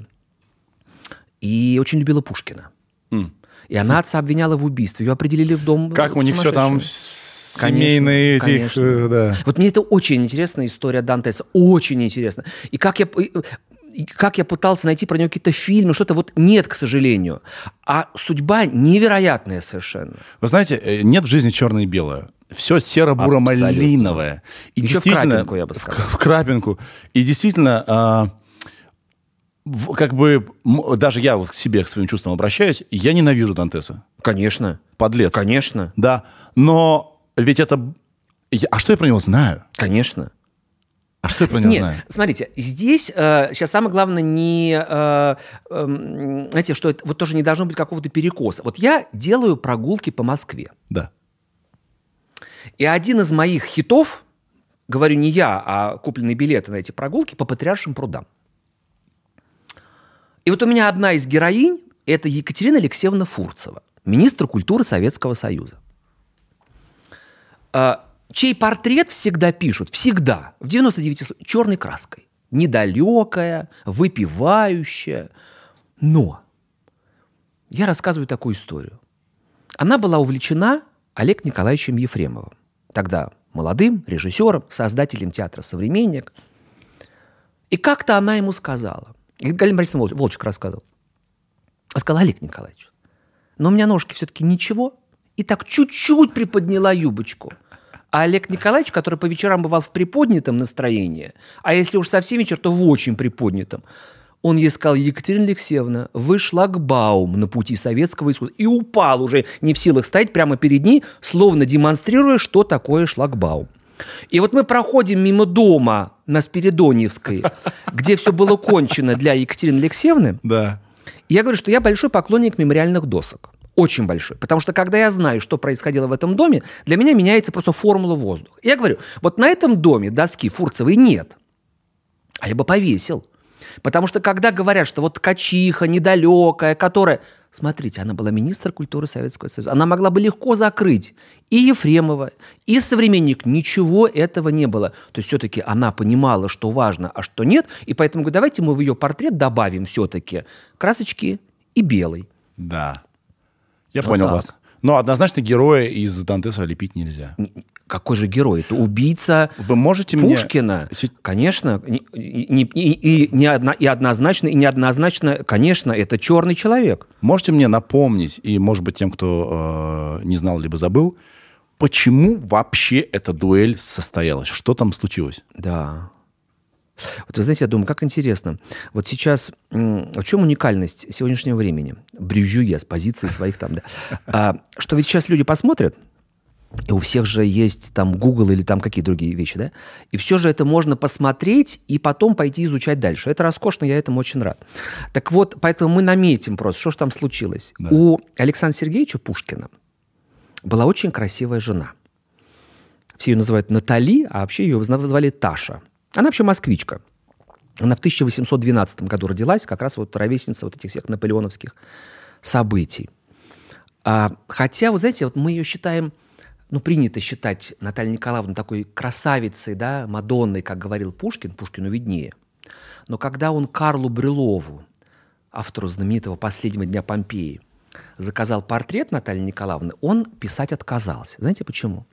Speaker 2: и очень любила Пушкина.
Speaker 1: М.
Speaker 2: И она отца обвиняла в убийстве. Ее определили в дом
Speaker 1: как у них все там семейные
Speaker 2: Конечно,
Speaker 1: этих...
Speaker 2: конечно.
Speaker 1: э, Да.
Speaker 2: Вот мне это очень интересная история Дантеса. Очень интересно. И как я... как я пытался найти про него какие-то фильмы, что-то вот нет, к сожалению. А судьба невероятная совершенно.
Speaker 1: Вы знаете, э, нет в жизни черное и белое. Все серо-буро-малиновое. И
Speaker 2: Еще в
Speaker 1: действительно,
Speaker 2: крапинку, я бы сказал.
Speaker 1: В, в крапинку. И действительно, а, в- как бы, даже я вот к себе, к своим чувствам обращаюсь, я ненавижу Дантеса.
Speaker 2: Конечно.
Speaker 1: Подлец.
Speaker 2: Конечно.
Speaker 1: Да. Но ведь это... А что я про него знаю?
Speaker 2: Конечно.
Speaker 1: А что я про него
Speaker 2: Нет,
Speaker 1: знаю?
Speaker 2: смотрите, здесь э, сейчас самое главное не, э, эм, знаете, что это вот тоже не должно быть какого-то перекоса. Вот я делаю прогулки по Москве,
Speaker 1: Да.
Speaker 2: и один из моих хитов, говорю не я, а купленные билеты на эти прогулки по Патриаршим прудам. И вот у меня одна из героинь – это Екатерина Алексеевна Фурцева, министр культуры Советского Союза. Чей портрет всегда пишут, всегда, в 99 случаях, черной краской. Недалекая, выпивающая. Но я рассказываю такую историю. Она была увлечена Олег Николаевичем Ефремовым. Тогда молодым режиссером, создателем театра «Современник». И как-то она ему сказала, и Галина Борисовна Волч- Волчек рассказывал, сказала, Олег Николаевич, но у меня ножки все-таки ничего, и так чуть-чуть приподняла юбочку. А Олег Николаевич, который по вечерам бывал в приподнятом настроении, а если уж совсем вечер, то в очень приподнятом, он ей сказал, Екатерина Алексеевна, вы шлагбаум на пути советского искусства. И упал уже, не в силах стоять прямо перед ней, словно демонстрируя, что такое шлагбаум. И вот мы проходим мимо дома на Спиридоньевской, где все было кончено для Екатерины Алексеевны.
Speaker 1: Да.
Speaker 2: Я говорю, что я большой поклонник мемориальных досок. Очень большой. Потому что когда я знаю, что происходило в этом доме, для меня меняется просто формула воздуха. Я говорю, вот на этом доме доски Фурцевой нет. А я бы повесил. Потому что когда говорят, что вот ткачиха недалекая, которая... Смотрите, она была министр культуры Советского Союза. Она могла бы легко закрыть и Ефремова, и современник. Ничего этого не было. То есть все-таки она понимала, что важно, а что нет. И поэтому давайте мы в ее портрет добавим все-таки красочки и белый.
Speaker 1: Да. Я вот понял так. вас. Но однозначно героя из Дантеса лепить нельзя.
Speaker 2: Какой же герой? Это убийца
Speaker 1: Вы можете
Speaker 2: Пушкина. Мне... Конечно. И, и, и, и, не одно, и однозначно, и неоднозначно, конечно, это черный человек.
Speaker 1: Можете мне напомнить, и, может быть, тем, кто э, не знал либо забыл, почему вообще эта дуэль состоялась? Что там случилось?
Speaker 2: Да. Вот вы знаете, я думаю, как интересно. Вот сейчас, в чем уникальность сегодняшнего времени? Брюжу я с позиции своих там, да. А, что ведь сейчас люди посмотрят, и у всех же есть там Google или там какие другие вещи, да? И все же это можно посмотреть и потом пойти изучать дальше. Это роскошно, я этому очень рад. Так вот, поэтому мы наметим просто, что же там случилось. Да. У Александра Сергеевича Пушкина была очень красивая жена. Все ее называют Натали, а вообще ее звали Таша – она вообще москвичка. Она в 1812 году родилась, как раз вот ровесница вот этих всех наполеоновских событий. А, хотя, вы знаете, вот мы ее считаем, ну, принято считать Наталью Николаевну такой красавицей, да, Мадонной, как говорил Пушкин, Пушкину виднее. Но когда он Карлу Брюлову, автору знаменитого «Последнего дня Помпеи», заказал портрет Натальи Николаевны, он писать отказался. Знаете почему?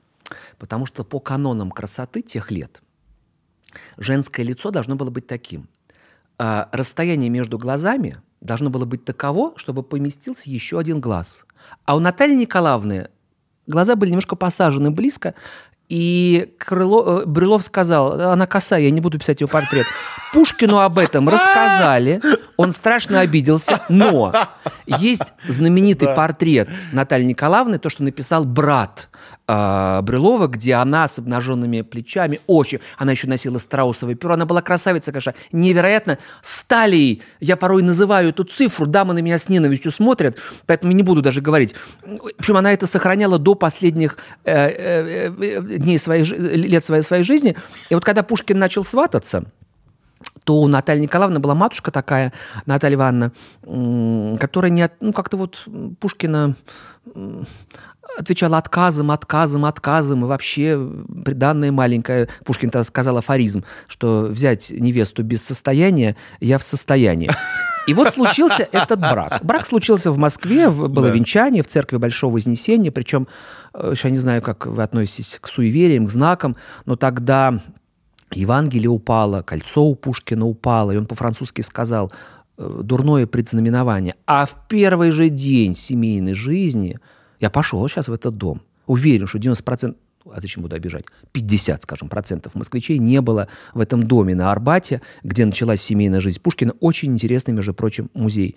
Speaker 2: Потому что по канонам красоты тех лет – Женское лицо должно было быть таким. А расстояние между глазами должно было быть таково, чтобы поместился еще один глаз. А у Натальи Николаевны глаза были немножко посажены близко, и Крыло, э, Брюлов сказал, она косая, я не буду писать ее портрет. Пушкину об этом рассказали, он страшно обиделся, но есть знаменитый да. портрет Натальи Николаевны, то, что написал брат э, Брюлова, где она с обнаженными плечами, очень, она еще носила страусовое перо, она была красавица, конечно, невероятно, сталией, я порой называю эту цифру, дамы на меня с ненавистью смотрят, поэтому не буду даже говорить. В общем, она это сохраняла до последних э, э, э дней своей, лет своей, своей жизни. И вот когда Пушкин начал свататься, то у Натальи Николаевны была матушка такая, Наталья Ивановна, которая не, ну, как-то вот Пушкина отвечала отказом, отказом, отказом, и вообще приданное маленькое. Пушкин тогда сказал афоризм, что взять невесту без состояния я в состоянии. И вот случился этот брак. Брак случился в Москве, было да. венчание в церкви Большого Вознесения, причем, э, я не знаю, как вы относитесь к суевериям, к знакам, но тогда Евангелие упало, кольцо у Пушкина упало, и он по-французски сказал э, «дурное предзнаменование». А в первый же день семейной жизни я пошел сейчас в этот дом. Уверен, что 90%, а зачем буду обижать, 50, скажем, процентов москвичей не было в этом доме на Арбате, где началась семейная жизнь Пушкина. Очень интересный, между прочим, музей.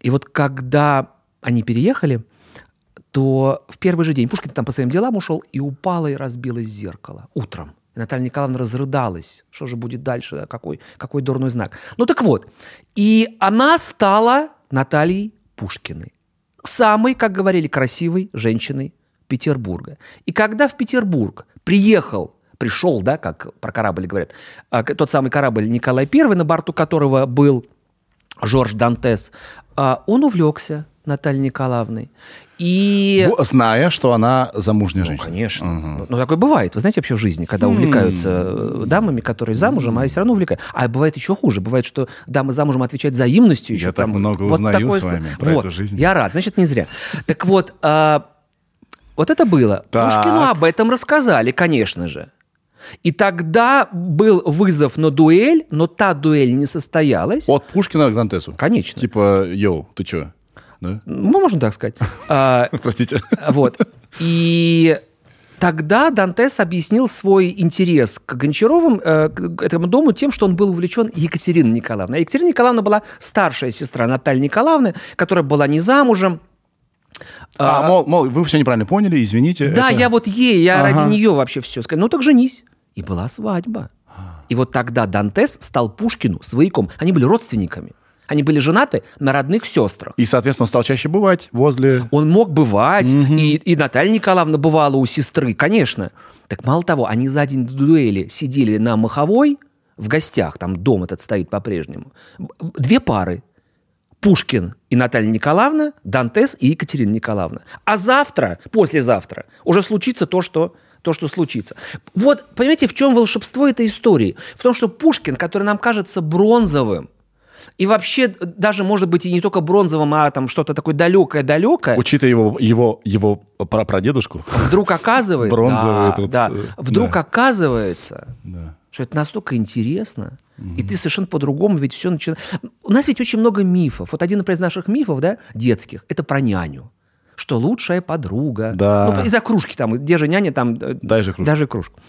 Speaker 2: И вот когда они переехали, то в первый же день Пушкин там по своим делам ушел и упало и разбилось зеркало утром. И Наталья Николаевна разрыдалась. Что же будет дальше? Какой, какой дурной знак? Ну так вот. И она стала Натальей Пушкиной. Самой, как говорили, красивой женщиной Петербурга. И когда в Петербург приехал пришел, да, как про корабль говорят, а, тот самый корабль Николай I, на борту которого был Жорж Дантес, а, он увлекся Натальей Николаевной. И...
Speaker 1: Зная, что она замужняя
Speaker 2: ну,
Speaker 1: женщина.
Speaker 2: Конечно. Угу. Ну, такое бывает. Вы знаете, вообще в жизни, когда увлекаются mm. дамами, которые замужем, mm. а все равно увлекают. А бывает еще хуже. Бывает, что дамы замужем отвечают взаимностью.
Speaker 1: Я так много вот узнаю такое... с вами про
Speaker 2: вот.
Speaker 1: эту жизнь.
Speaker 2: Я рад. Значит, не зря. Так вот, а, вот это было. Так. Пушкину об этом рассказали, конечно же. И тогда был вызов на дуэль, но та дуэль не состоялась.
Speaker 1: От Пушкина к Дантесу?
Speaker 2: Конечно.
Speaker 1: Типа, йоу, ты чё?
Speaker 2: Да? Ну, можно так сказать.
Speaker 1: А, Простите.
Speaker 2: Вот. И Тогда Дантес объяснил свой интерес к Гончаровым, э, к этому дому, тем, что он был увлечен Екатериной Николаевной. А Екатерина Николаевна была старшая сестра Натальи Николаевны, которая была не замужем.
Speaker 1: А, мол, мол, вы все неправильно поняли, извините.
Speaker 2: Да,
Speaker 1: это-
Speaker 2: я вот ей, я
Speaker 1: Ага.
Speaker 2: ради нее вообще все сказал. Ну так женись. И была свадьба. И вот тогда Дантес стал Пушкину свояком. Они были родственниками. Они были женаты на родных сестрах.
Speaker 1: И, соответственно, он стал чаще бывать возле...
Speaker 2: Он мог бывать, и, и Наталья Николаевна бывала у сестры, конечно. Так мало того, они за день до дуэли сидели на Маховой в гостях, там дом этот стоит по-прежнему. Две пары. Пушкин и Наталья Николаевна, Дантес и Екатерина Николаевна. А завтра, послезавтра, уже случится то, что то, что случится. Вот, понимаете, в чем волшебство этой истории? В том, что Пушкин, который нам кажется бронзовым, и вообще даже, может быть, и не только бронзовым, а там что-то такое далекое-далекое,
Speaker 1: Учитывая его, его, его прапрадедушку.
Speaker 2: вдруг оказывается...
Speaker 1: Бронзовый
Speaker 2: да,
Speaker 1: этот,
Speaker 2: да,
Speaker 1: э,
Speaker 2: вдруг
Speaker 1: да.
Speaker 2: оказывается,
Speaker 1: Да.
Speaker 2: Что это настолько интересно, и ты совершенно по-другому ведь все начинаешь... У нас ведь очень много мифов. Вот один, например, из наших мифов, да, детских, это про няню. Что лучшая подруга.
Speaker 1: Да.
Speaker 2: Ну, из-за кружки там, где же няня, там... э,
Speaker 1: Дай же кружку.
Speaker 2: Даже кружку.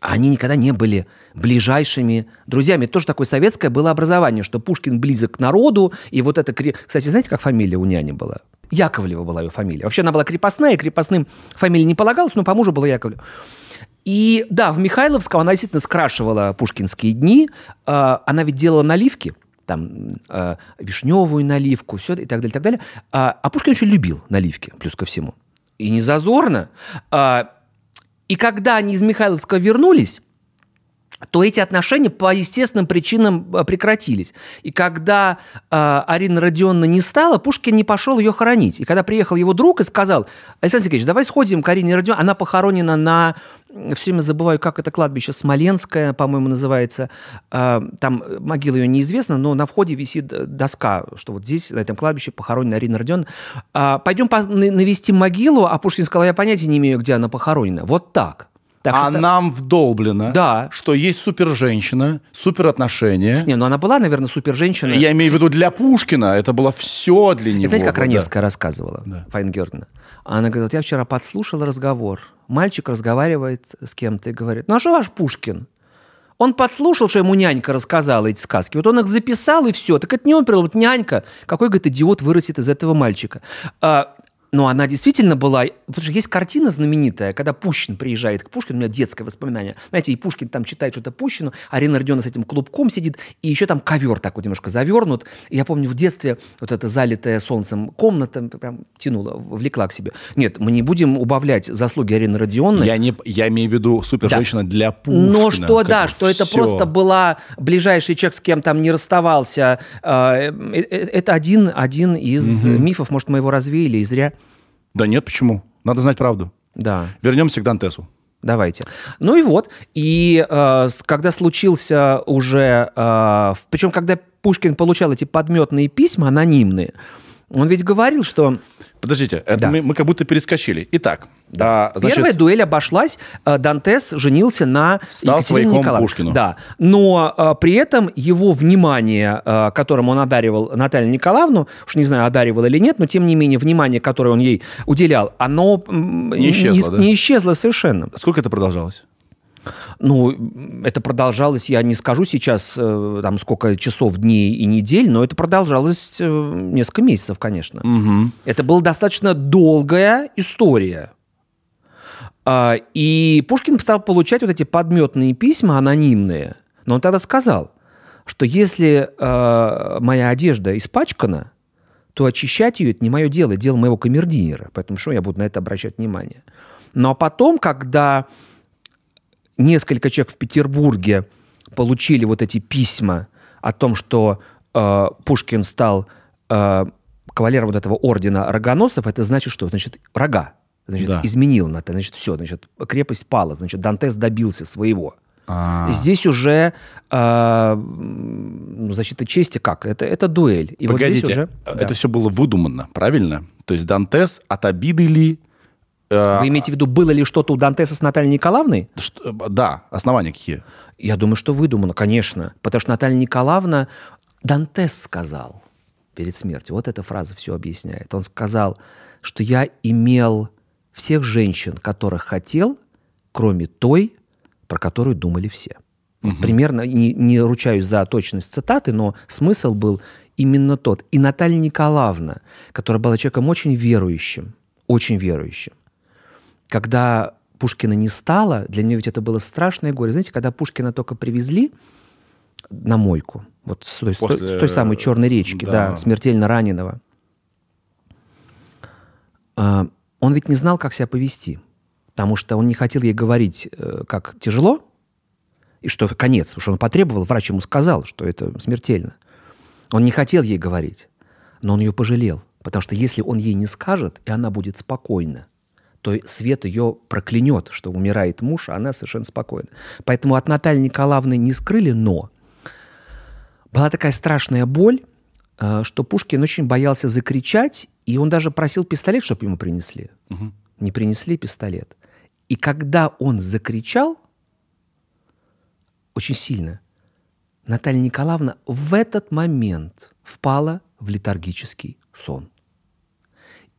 Speaker 2: Они никогда не были ближайшими друзьями. Это тоже такое советское было образование, что Пушкин близок к народу, и вот это... Кстати, знаете, как фамилия у няни была? Яковлева была ее фамилия. Вообще она была крепостная, и крепостным фамилия не полагалась, но по мужу была Яковлева. И да, в Михайловском она действительно скрашивала пушкинские дни. А, Она ведь делала наливки, там э, вишневую наливку, все и так далее, и так далее. А, а Пушкин очень любил наливки, плюс ко всему. И не зазорно. А, и когда они из Михайловского вернулись, то эти отношения по естественным причинам э, прекратились. И когда э, Арина Родионовна не стала, Пушкин не пошел ее хоронить. И когда приехал его друг и сказал, Александр Сергеевич, давай сходим к Арине Родионовне, она похоронена на, все время забываю, как это кладбище, Смоленское, по-моему, называется. Э, там могила ее неизвестна, но на входе висит э, доска, что вот здесь, на этом кладбище, похоронена Арина Родионовна. А, пойдем пос- на- навестим могилу, а Пушкин сказал, я понятия не имею, где она похоронена. Вот так. Так
Speaker 1: а
Speaker 2: что-
Speaker 1: нам вдолблено,
Speaker 2: Да.
Speaker 1: что есть супер-женщина, супер-отношения.
Speaker 2: Не, ну она была, наверное, супер женщина.
Speaker 1: Я имею в виду для Пушкина, это было все для него.
Speaker 2: Знаете, как
Speaker 1: да.
Speaker 2: Раневская рассказывала, Фаина Георгиевна? Она говорит, вот я вчера подслушала разговор. Мальчик разговаривает с кем-то и говорит, ну а что ваш Пушкин? Он подслушал, что ему нянька рассказала эти сказки. Вот он их записал, и все. Так это не он придумал, нянька. Какой, говорит, идиот вырастет из этого мальчика? А, но она действительно была... Потому что есть картина знаменитая, когда Пущин приезжает к Пушкину, у меня детское воспоминание. Знаете, и Пушкин там читает что-то Пущину, Арина Родионовна с этим клубком сидит, и еще там ковер так вот немножко завернут. И я помню в детстве вот эта залитая солнцем комната прям тянула, влекла к себе. Нет, мы не будем убавлять заслуги Арины Родионовны.
Speaker 1: Я, не, я имею в виду супер-женщина для Пушкина.
Speaker 2: Но что, да, что это
Speaker 1: всё.
Speaker 2: просто была ближайший человек, с кем там не расставался. Э, э, э, Это один, один из мифов, может, мы его развеяли и зря.
Speaker 1: Да нет, почему? Надо знать правду.
Speaker 2: Да,
Speaker 1: Вернемся к Дантесу.
Speaker 2: давайте. Ну и вот, и э, когда случился уже, причем когда Пушкин получал эти подметные письма анонимные, он ведь говорил, что
Speaker 1: Подождите, это
Speaker 2: Да.
Speaker 1: мы, мы как будто перескочили. Итак, а, значит,
Speaker 2: Первая дуэль обошлась. э, Дантес женился на
Speaker 1: Стал
Speaker 2: Екатерине Николаевне.
Speaker 1: Пушкину.
Speaker 2: Да. Но э, при этом его внимание, э, которым он одаривал Наталью Николаевну, уж не знаю, одаривал или нет, но тем не менее внимание, которое он ей уделял, оно
Speaker 1: Не исчезло, да?
Speaker 2: не исчезло совершенно.
Speaker 1: сколько это продолжалось?
Speaker 2: Ну, это продолжалось, я не скажу сейчас, э, там, сколько часов, дней и недель, но это продолжалось э, несколько месяцев, конечно.
Speaker 1: Угу.
Speaker 2: Это была достаточно долгая история. А, И Пушкин стал получать вот эти подметные письма анонимные. Но он тогда сказал, что если э, моя одежда испачкана, то очищать ее – это не мое дело, дело моего камердинера. Поэтому что я буду на это обращать внимание? Ну а потом, когда несколько человек в Петербурге получили вот эти письма о том, что э, Пушкин стал э, кавалером вот этого ордена рогоносцев, это значит что? Значит, рога. Значит,
Speaker 1: Да.
Speaker 2: изменил на это. Значит, все. Значит, крепость пала. Значит, Дантес добился своего.
Speaker 1: А,
Speaker 2: И Здесь уже э, защита чести как? Это, это дуэль. И
Speaker 1: Погодите,
Speaker 2: вот здесь уже...
Speaker 1: это
Speaker 2: да.
Speaker 1: все было выдумано, правильно? То есть Дантес от обиды ли... э,
Speaker 2: Вы имеете в виду, было ли что-то у Дантеса с Натальей Николаевной?
Speaker 1: что- да, основания какие?
Speaker 2: Я думаю, что выдумано, конечно. Потому что Наталья Николаевна... Дантес сказал перед смертью, вот эта фраза все объясняет. Он сказал, что я имел всех женщин, которых хотел, кроме той, про которую думали все. Примерно, не, не ручаюсь за точность цитаты, но смысл был именно тот. И Наталья Николаевна, которая была человеком очень верующим, очень верующим, когда Пушкина не стало, для нее ведь это было страшное горе. Знаете, когда Пушкина только привезли на мойку, вот с той, После... с той самой Черной речки, да. да, смертельно раненого, а, он ведь не знал, как себя повести, потому что он не хотел ей говорить, э, как тяжело, и что конец, потому что он потребовал, врач ему сказал, что это смертельно. Он не хотел ей говорить, но он ее пожалел, потому что если он ей не скажет, и она будет спокойна, то свет ее проклянет, что умирает муж, а она совершенно спокойна. Поэтому от Натальи Николаевны не скрыли «но». Была такая страшная боль, э, что Пушкин очень боялся закричать, и он даже просил пистолет, чтобы ему принесли. Угу. Не принесли пистолет. И когда он закричал, очень сильно, Наталья Николаевна в этот момент впала в летаргический сон.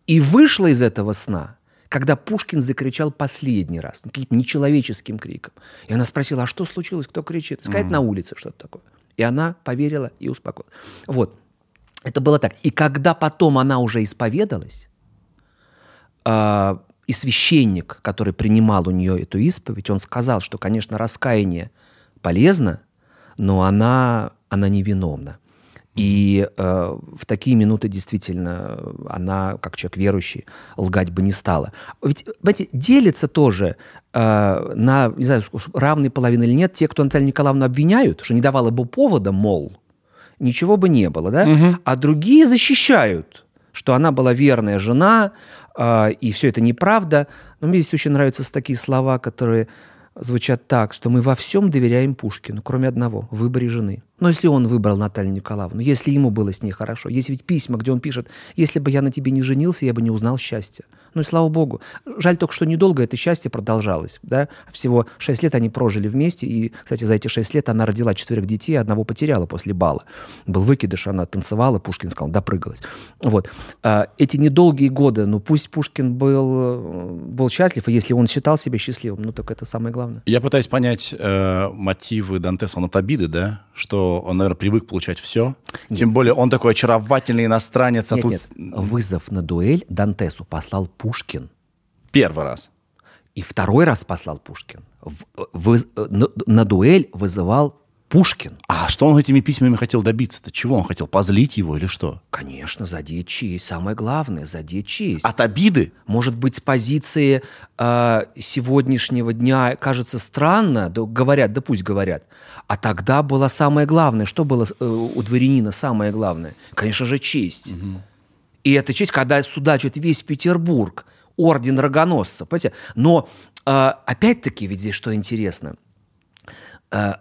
Speaker 2: И вышла из этого сна, когда Пушкин закричал последний раз, каким-то нечеловеческим криком. И она спросила, а что случилось, кто кричит? Сказать mm-hmm. на улице что-то такое. И она поверила и успокоилась. Вот. Это было так. И когда потом она уже исповедалась, э, и священник, который принимал у нее эту исповедь, он сказал, что, конечно, раскаяние полезно, но она, она невиновна. И э, в такие минуты действительно она, как человек верующий, лгать бы не стала. Ведь, понимаете, делится тоже э, на, не знаю, равной половины или нет, те, кто Наталью Николаевну обвиняют, что не давала бы повода, мол, ничего бы не было, да? Угу. А другие защищают, что она была верная жена, э, и все это неправда. Но мне здесь очень нравятся такие слова, которые звучат так, что мы во всем доверяем Пушкину, кроме одного – выборе жены. Но если он выбрал Наталью Николаевну, если ему было с ней хорошо, есть ведь письма, где он пишет, если бы я на тебе не женился, я бы не узнал счастья. Ну и слава богу. Жаль только, что недолго это счастье продолжалось. Да? Всего шесть лет они прожили вместе. И, кстати, за эти шесть лет она родила четверых детей, одного потеряла после бала. Был выкидыш, она танцевала, Пушкин сказал, допрыгалась. Вот. А, эти недолгие годы, ну пусть Пушкин был, был счастлив, и если он считал себя счастливым, ну так это самое главное.
Speaker 1: Я пытаюсь понять э, мотивы Дантеса, он от обиды, да? Что он, наверное, привык получать все. Нет. Тем более он такой очаровательный иностранец.
Speaker 2: А нет, тут... нет. Вызов на дуэль Дантесу послал Пушкин.
Speaker 1: Первый раз.
Speaker 2: И второй раз послал Пушкин. В, в, на, на дуэль вызывал Пушкин.
Speaker 1: А что он этими письмами хотел добиться-то? Чего он хотел? Позлить его или что?
Speaker 2: Конечно, задеть честь. Самое главное, задеть честь.
Speaker 1: От обиды?
Speaker 2: Может быть, с позиции э, сегодняшнего дня кажется странно, да, говорят, да пусть говорят. А тогда было самое главное. Что было э, у дворянина самое главное? Конечно же, честь. Угу. И эта честь, когда судачит весь Петербург, орден рогоносца, понимаете? Но э, опять-таки, ведь здесь что интересно, э,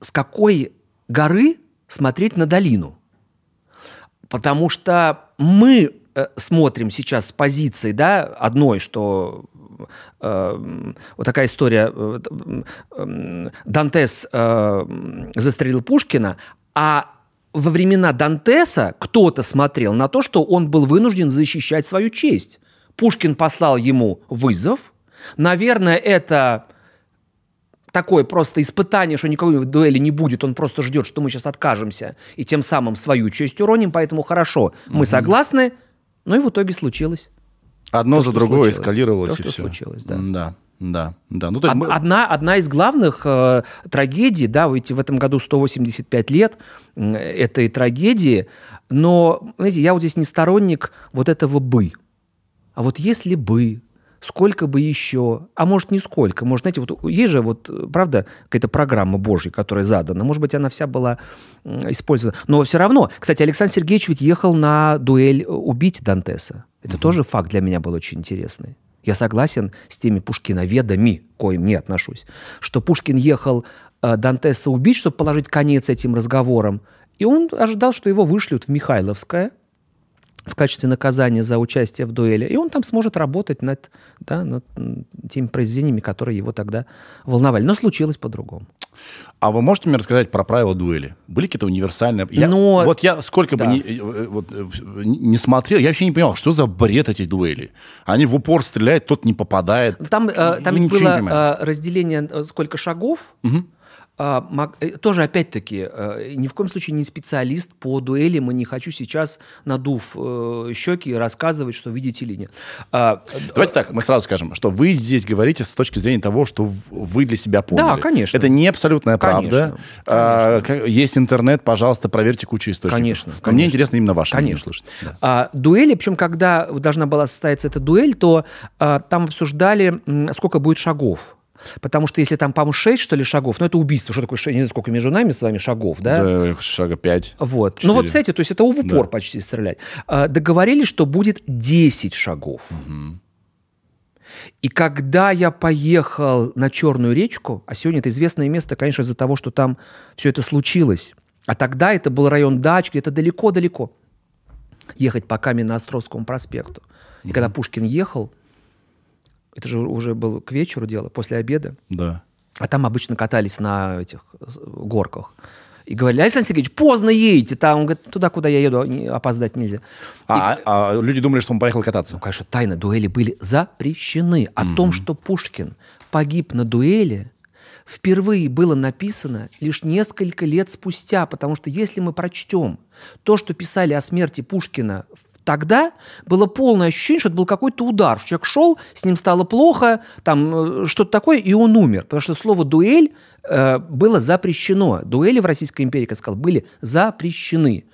Speaker 2: с какой горы смотреть на долину? Потому что мы э, смотрим сейчас с позиции, да, одной, что э, вот такая история, э, э, Дантес э, застрелил Пушкина, а во времена Дантеса кто-то смотрел на то, что он был вынужден защищать свою честь. Пушкин послал ему вызов. Наверное, это такое просто испытание, что никакой дуэли не будет, он просто ждет, что мы сейчас откажемся и тем самым свою честь уроним, поэтому хорошо, мы угу. согласны, ну и в итоге случилось.
Speaker 1: Одно то, за другое случилось. эскалировалось
Speaker 2: то,
Speaker 1: и
Speaker 2: что
Speaker 1: все.
Speaker 2: случилось, да.
Speaker 1: Да. Да, да. Ну,
Speaker 2: то есть мы... одна, одна из главных э, трагедий, да, ведь в этом году 185 лет э, этой трагедии, но, знаете, я вот здесь не сторонник вот этого «бы». А вот если бы, сколько бы еще, а может, нисколько, может, знаете, вот есть же вот, правда, какая-то программа Божья, которая задана, может быть, она вся была использована, но все равно, кстати, Александр Сергеевич ведь ехал на дуэль э, убить Дантеса, это угу. тоже факт для меня был очень интересный. Я согласен с теми пушкиноведами, к коим не отношусь, что Пушкин ехал э, Дантеса убить, чтобы положить конец этим разговорам, и он ожидал, что его вышлют в Михайловское – в качестве наказания за участие в дуэли. И он там сможет работать над, да, над теми произведениями, которые его тогда волновали. Но случилось по-другому.
Speaker 1: А вы можете мне рассказать про правила дуэли? Были какие-то универсальные? Я, Но... Вот я сколько да. бы не, э, вот, э, не смотрел, я вообще не понимал, что за бред эти дуэли. Они в упор стреляют, тот не попадает.
Speaker 2: Там, э, там было э, разделение, сколько шагов, угу. А, э, тоже опять-таки, э, ни в коем случае не специалист по дуэлям, и не хочу сейчас, надув э, щеки, рассказывать, что видите ли нет. А,
Speaker 1: Давайте так, мы сразу скажем, что вы здесь говорите с точки зрения того, что вы для себя поняли.
Speaker 2: Да, конечно.
Speaker 1: Это не абсолютная
Speaker 2: Конечно,
Speaker 1: правда. А, как- есть интернет, пожалуйста, проверьте кучу источников.
Speaker 2: Конечно,
Speaker 1: Но Мне
Speaker 2: конечно.
Speaker 1: интересно именно ваше мнение
Speaker 2: Конечно.
Speaker 1: слышать. Да.
Speaker 2: А, дуэли, причем когда должна была состояться эта дуэль, то а, там обсуждали, сколько будет шагов. Потому что если там, по-моему, 6, что ли, шагов, ну это убийство, что такое 6, не знаю, сколько между нами с вами шагов, да?
Speaker 1: Да, шага пять.
Speaker 2: Вот.
Speaker 1: Четыре.
Speaker 2: Ну вот, кстати, то есть это в упор
Speaker 1: Да.
Speaker 2: почти стрелять. А, договорились, что будет 10 шагов. И когда я поехал на Черную речку, а сегодня это известное место, конечно, из-за того, что там все это случилось. А тогда это был район Дачки, это далеко-далеко. Ехать по Каменноостровскому проспекту. И когда Пушкин ехал, это же уже было к вечеру дело, после обеда,
Speaker 1: Да.
Speaker 2: а там обычно катались на этих горках. И говорили, Александр Сергеевич, поздно едете. Там, он говорит, туда, куда я еду, опоздать нельзя.
Speaker 1: А, а люди думали, что он поехал кататься.
Speaker 2: Ну, конечно, тайно дуэли были запрещены. О том, что Пушкин погиб на дуэли, впервые было написано лишь несколько лет спустя, потому что если мы прочтем то, что писали о смерти Пушкина тогда, было полное ощущение, что это был какой-то удар. что Человек шел, с ним стало плохо, там э, что-то такое, и он умер. Потому что слово «дуэль» э, было запрещено. Дуэли в Российской империи, как я сказал, были запрещены.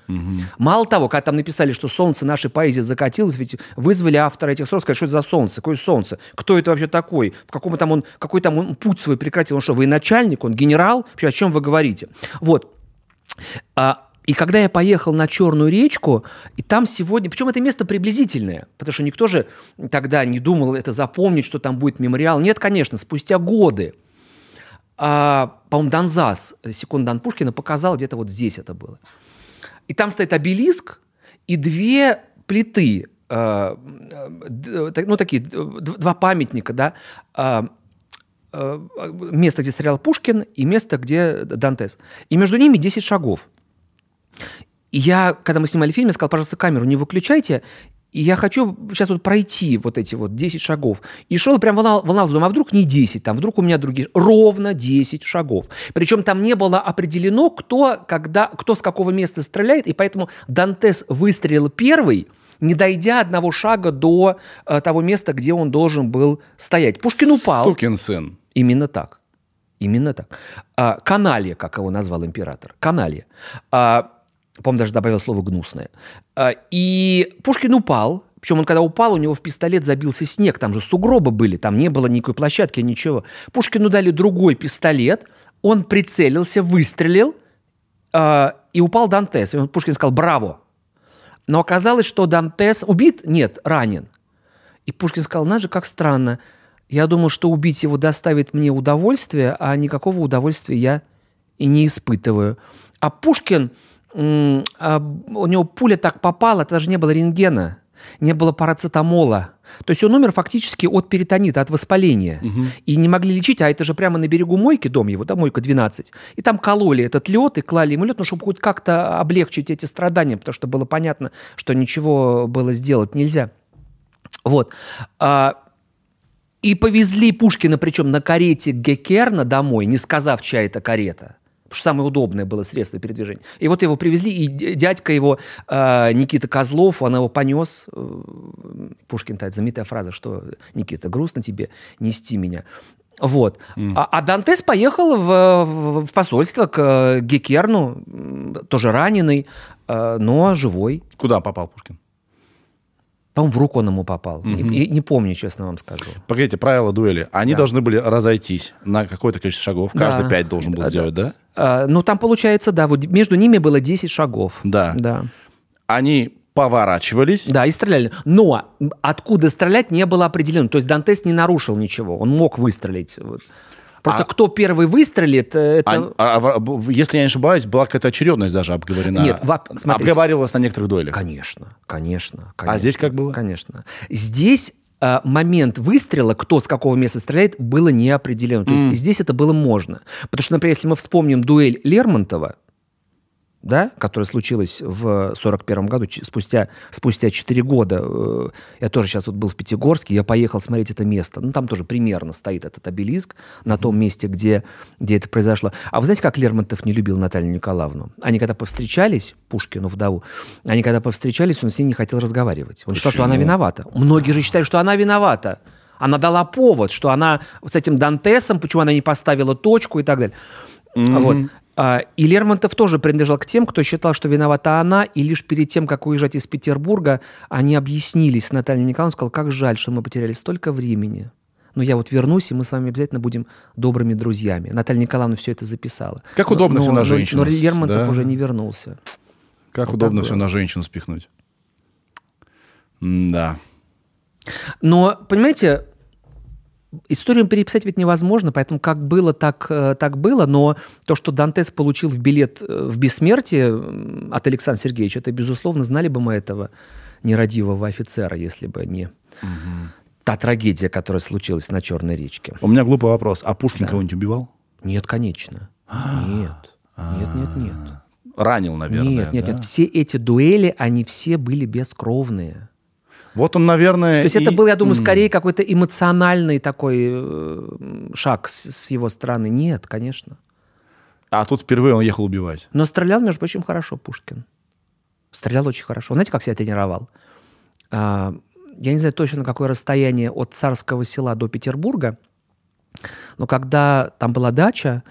Speaker 2: Мало того, когда там написали, что солнце нашей поэзии закатилось, ведь вызвали автора этих строк сказать, что это за солнце, какое солнце, кто это вообще такой, в каком там он, какой там он путь свой прекратил, он что, военачальник, он генерал, вообще о чем вы говорите? Вот. А, и когда я поехал на Черную речку, и там сегодня, причем это место приблизительное, потому что никто же тогда не думал это запомнить, что там будет мемориал. Нет, конечно, спустя годы, а, по-моему, Донзас, секундант Пушкина, показал, где-то вот здесь это было. И там стоит обелиск и две плиты, так- ну, такие, два памятника, да, э, э, место, где стрелял Пушкин, и место, где Дантес. И между ними 10 шагов. И я, когда мы снимали фильм, я сказал, пожалуйста, камеру не выключайте, и я хочу сейчас вот пройти вот эти вот 10 шагов. И шел, прям волнал- волновался, думаю, а вдруг не 10, там, вдруг у меня другие... Ровно 10 шагов. Причем там не было определено, кто, когда, кто с какого места стреляет, и поэтому Дантес выстрелил первый, не дойдя одного шага до э, того места, где он должен был стоять. Пушкин упал.
Speaker 1: Сукин сын.
Speaker 2: Именно так. Именно так. А, каналья, как его назвал император. Каналья. А, по-моему, даже добавил слово «гнусное». А, и Пушкин упал. Причем он, когда упал, у него в пистолет забился снег. Там же сугробы были, там не было никакой площадки, ничего. Пушкину дали другой пистолет. Он прицелился, выстрелил, а, и упал Дантес. И Пушкин сказал «Браво!». Но оказалось, что Дантес убит? Нет, ранен. И Пушкин сказал, надо же, как странно. Я думал, что убить его доставит мне удовольствие, а никакого удовольствия я и не испытываю. А Пушкин, у него пуля так попала, это даже не было рентгена, не было парацетамола. То есть он умер фактически от перитонита, от воспаления. И не могли лечить, а это же прямо на берегу мойки, дом его, да, мойка 12. И там кололи этот лед и клали ему лед, ну, чтобы хоть как-то облегчить эти страдания, потому что было понятно, что ничего было сделать нельзя. Вот. А, и повезли Пушкина, причем на карете Гекерна домой, не сказав, чья это карета. Потому что самое удобное было средство передвижения. И вот его привезли, и дядька его, э, Никита Козлов, он его понес. Э, Пушкин-то, это знаменитая фраза, что «Никита, грустно тебе нести меня». Вот. А, а Дантес поехал в, в- посольство к э, Гекерну, тоже раненый, но живой.
Speaker 1: Куда попал Пушкин?
Speaker 2: По-моему, в руку он ему попал. Не, не- не помню, честно вам скажу.
Speaker 1: Погодите, правила дуэли. Они
Speaker 2: Да.
Speaker 1: должны были разойтись на какое-то количество шагов. Каждый
Speaker 2: Да.
Speaker 1: пять должен был
Speaker 2: Да,
Speaker 1: сделать, да?
Speaker 2: А, ну, там получается, да, вот между ними было 10 шагов.
Speaker 1: Да.
Speaker 2: Да.
Speaker 1: Они поворачивались.
Speaker 2: Да, и стреляли. Но откуда стрелять не было определено. То есть Дантес не нарушил ничего. Он мог выстрелить. Вот. Просто
Speaker 1: А-
Speaker 2: кто первый выстрелит, э, это...
Speaker 1: А- а- а- если я не ошибаюсь, была какая-то очередность даже обговорена.
Speaker 2: Нет, во- смотрите.
Speaker 1: Обговаривалась на некоторых дуэлях.
Speaker 2: Конечно, конечно,
Speaker 1: А
Speaker 2: конечно.
Speaker 1: здесь как было?
Speaker 2: Конечно. Здесь э, момент выстрела, кто с какого места стреляет, было не определено. То есть здесь это было можно. Потому что, например, если мы вспомним дуэль Лермонтова, да, которая случилась в 41 году, спустя, спустя 4 года. Э, я тоже сейчас вот был в Пятигорске, я поехал смотреть это место. Ну, там тоже примерно стоит этот обелиск на том месте, где, где это произошло. А вы знаете, как Лермонтов не любил Наталью Николаевну? Они когда повстречались, Пушкину вдову, они когда повстречались, он с ней не хотел разговаривать. Он Почему? считал, что она виновата. Многие же считают, что она виновата. Она дала повод, что она с этим Дантесом, почему она не поставила точку и так далее. Mm-hmm. Вот. А, и Лермонтов тоже принадлежал к тем, кто считал, что виновата она, и лишь перед тем, как уезжать из Петербурга, они объяснились с Натальей Николаевной, сказал, как жаль, что мы потеряли столько времени. Но я вот вернусь, и мы с вами обязательно будем добрыми друзьями. Наталья Николаевна все это записала.
Speaker 1: Как удобно но, все на женщину.
Speaker 2: Но, но Лермонтов да? уже не вернулся.
Speaker 1: Как вот удобно все на женщину спихнуть. да.
Speaker 2: Но, понимаете, Историю переписать ведь невозможно, поэтому как было, так, э, так было, но то, что Дантес получил в билет э, в бессмертие от Александра Сергеевича, это, безусловно, знали бы мы этого нерадивого офицера, если бы не угу. та трагедия, которая случилась на Черной речке.
Speaker 1: У меня глупый вопрос. А Пушкин да. кого-нибудь убивал?
Speaker 2: Нет, конечно. Нет. Нет, нет, нет.
Speaker 1: Ранил, наверное.
Speaker 2: Нет, нет,
Speaker 1: да?
Speaker 2: нет. Все эти дуэли, они все были бескровные.
Speaker 1: Вот он, наверное...
Speaker 2: То есть и... это был, я думаю, скорее какой-то эмоциональный такой э, шаг с, с его стороны. Нет, конечно.
Speaker 1: А тут впервые он ехал убивать.
Speaker 2: Но стрелял, между прочим, хорошо Пушкин. Стрелял очень хорошо. Знаете, как себя тренировал? А, я не знаю точно, на какое расстояние от Царского села до Петербурга, но когда там была дача,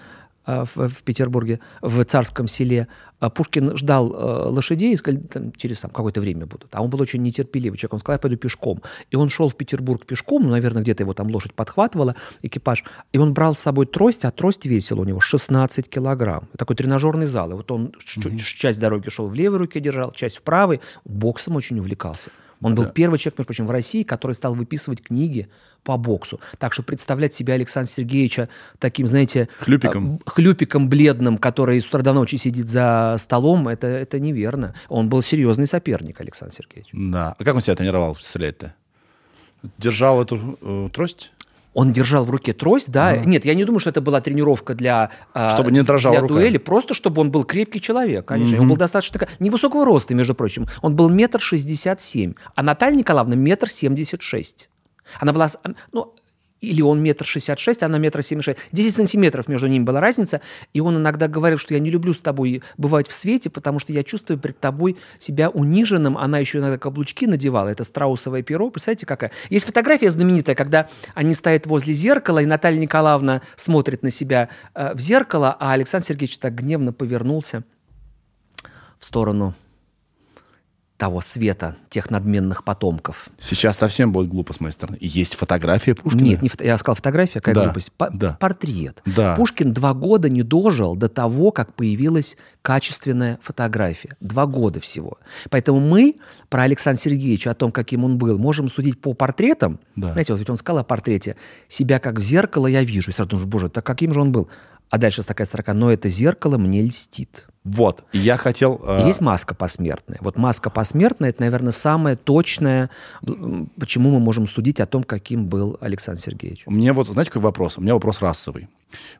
Speaker 2: в, в Петербурге, в царском селе, а Пушкин ждал э, лошадей и сказал, там, через там, какое-то время будут. А он был очень нетерпеливый человек. Он сказал, я пойду пешком. И он шел в Петербург пешком, ну, наверное, где-то его там лошадь подхватывала, экипаж. И он брал с собой трость, а трость весила у него 16 килограмм. Такой тренажерный зал. И вот он mm-hmm. часть дороги шел в левой руке держал, часть в правой. Боксом очень увлекался. Он был да. первый человек, между прочим, в России, который стал выписывать книги по боксу. Так что представлять себя Александра Сергеевича таким, знаете...
Speaker 1: Хлюпиком.
Speaker 2: Э, хлюпиком бледным, который с утра до ночи сидит за столом, это, это неверно. Он был серьезный соперник, Александр Сергеевич.
Speaker 1: Да. А как он себя тренировал, представляете? Держал эту э, трость?
Speaker 2: Он держал в руке трость, да. Ага. Нет, я не думаю, что это была тренировка для,
Speaker 1: а, чтобы не дрожала
Speaker 2: для
Speaker 1: рука.
Speaker 2: дуэли, просто чтобы он был крепкий человек, конечно. Угу. Он был достаточно невысокого роста, между прочим. Он был метр шестьдесят семь, а Наталья Николаевна метр семьдесят шесть. Она была, ну, или он метр шестьдесят шесть, она метр семьдесят шесть. Десять сантиметров между ними была разница. И он иногда говорил, что я не люблю с тобой бывать в свете, потому что я чувствую перед тобой себя униженным. Она еще иногда каблучки надевала. Это страусовое перо. Представляете, какая? Есть фотография знаменитая, когда они стоят возле зеркала, и Наталья Николаевна смотрит на себя э, в зеркало, а Александр Сергеевич так гневно повернулся в сторону того света, тех надменных потомков.
Speaker 1: Сейчас совсем будет глупо с моей стороны. Есть фотография Пушкина?
Speaker 2: Нет, не фото... я сказал фотография, какая да, глупость. По- да. Портрет.
Speaker 1: Да.
Speaker 2: Пушкин два года не дожил до того, как появилась качественная фотография. Два года всего. Поэтому мы про Александра Сергеевича, о том, каким он был, можем судить по портретам. Да. Знаете, вот ведь он сказал о портрете. «Себя как в зеркало я вижу». И сразу думаешь, боже, так каким же он был? А дальше такая строка, но это зеркало мне льстит.
Speaker 1: Вот, я хотел...
Speaker 2: Э... Есть маска посмертная. Вот маска посмертная, это, наверное, самое точное, почему мы можем судить о том, каким был Александр Сергеевич.
Speaker 1: Меня вот, знаете, какой вопрос? У меня вопрос расовый.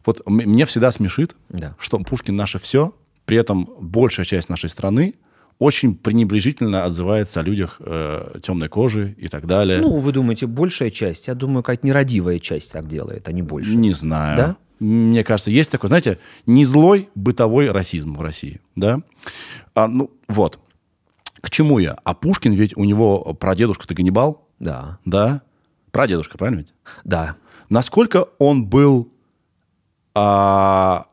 Speaker 1: Вот мне всегда смешит,
Speaker 2: да.
Speaker 1: что Пушкин наше все, при этом большая часть нашей страны очень пренебрежительно отзывается о людях э, темной кожи и так далее.
Speaker 2: Ну, вы думаете, большая часть? Я думаю, какая-то нерадивая часть так делает, а не больше.
Speaker 1: Не знаю.
Speaker 2: Да?
Speaker 1: Мне кажется, есть такой, знаете, не злой бытовой расизм в России, да? А, ну, вот. К чему я? А Пушкин ведь у него прадедушка-то Ганнибал.
Speaker 2: Да.
Speaker 1: Да? Прадедушка, правильно ведь?
Speaker 2: Да.
Speaker 1: Насколько он был, а,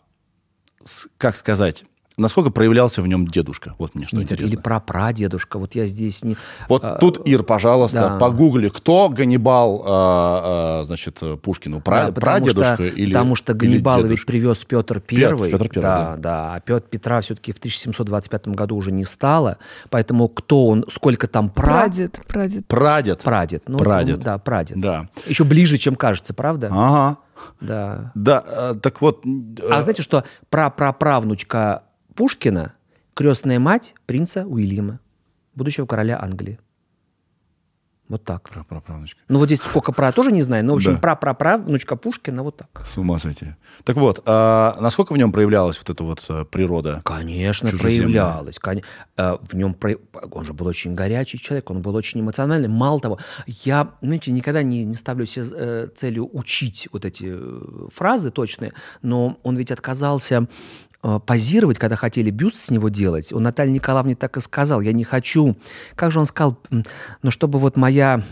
Speaker 1: как сказать, Насколько проявлялся в нем дедушка? Вот мне что Нет, интересно.
Speaker 2: Или прапрадедушка. Вот я здесь не...
Speaker 1: Вот а, тут, Ир, пожалуйста, да. погугли, кто Ганнибал, а, а, значит, Пушкину? Пра, да, прадедушка
Speaker 2: что,
Speaker 1: или
Speaker 2: Потому что Ганнибал ведь привез Петр Первый.
Speaker 1: Петр, Петр
Speaker 2: да, да, да. А Петр Петра все-таки в 1725 году уже не стало. Поэтому кто он, сколько там пра...
Speaker 3: Прадед, прадед.
Speaker 1: Прадед.
Speaker 2: Прадед. Ну,
Speaker 1: прадед.
Speaker 2: Да, прадед.
Speaker 1: Да.
Speaker 2: Еще ближе, чем кажется, правда?
Speaker 1: Ага.
Speaker 2: Да.
Speaker 1: Да, э, так вот...
Speaker 2: А знаете, что прапраправнучка Пушкина – крестная мать принца Уильяма, будущего короля Англии. Вот так.
Speaker 1: Прапраправнучка.
Speaker 2: Ну, вот здесь сколько про тоже не знаю, но, в общем,
Speaker 1: Да.
Speaker 2: прапраправнучка Пушкина вот так.
Speaker 1: С ума сойти. Так вот, а насколько в нем проявлялась вот эта вот э, природа?
Speaker 2: Конечно,
Speaker 1: Чужеземная.
Speaker 2: проявлялось. Коне- э, В нем про- он же был очень горячий человек, он был очень эмоциональный. Мало того, я, знаете, никогда не, не ставлю себе э, целью учить вот эти фразы точные, но он ведь отказался позировать, когда хотели бюст с него делать. Он Наталье Николаевне так и сказал, я не хочу. Как же он сказал, ну, чтобы вот моя...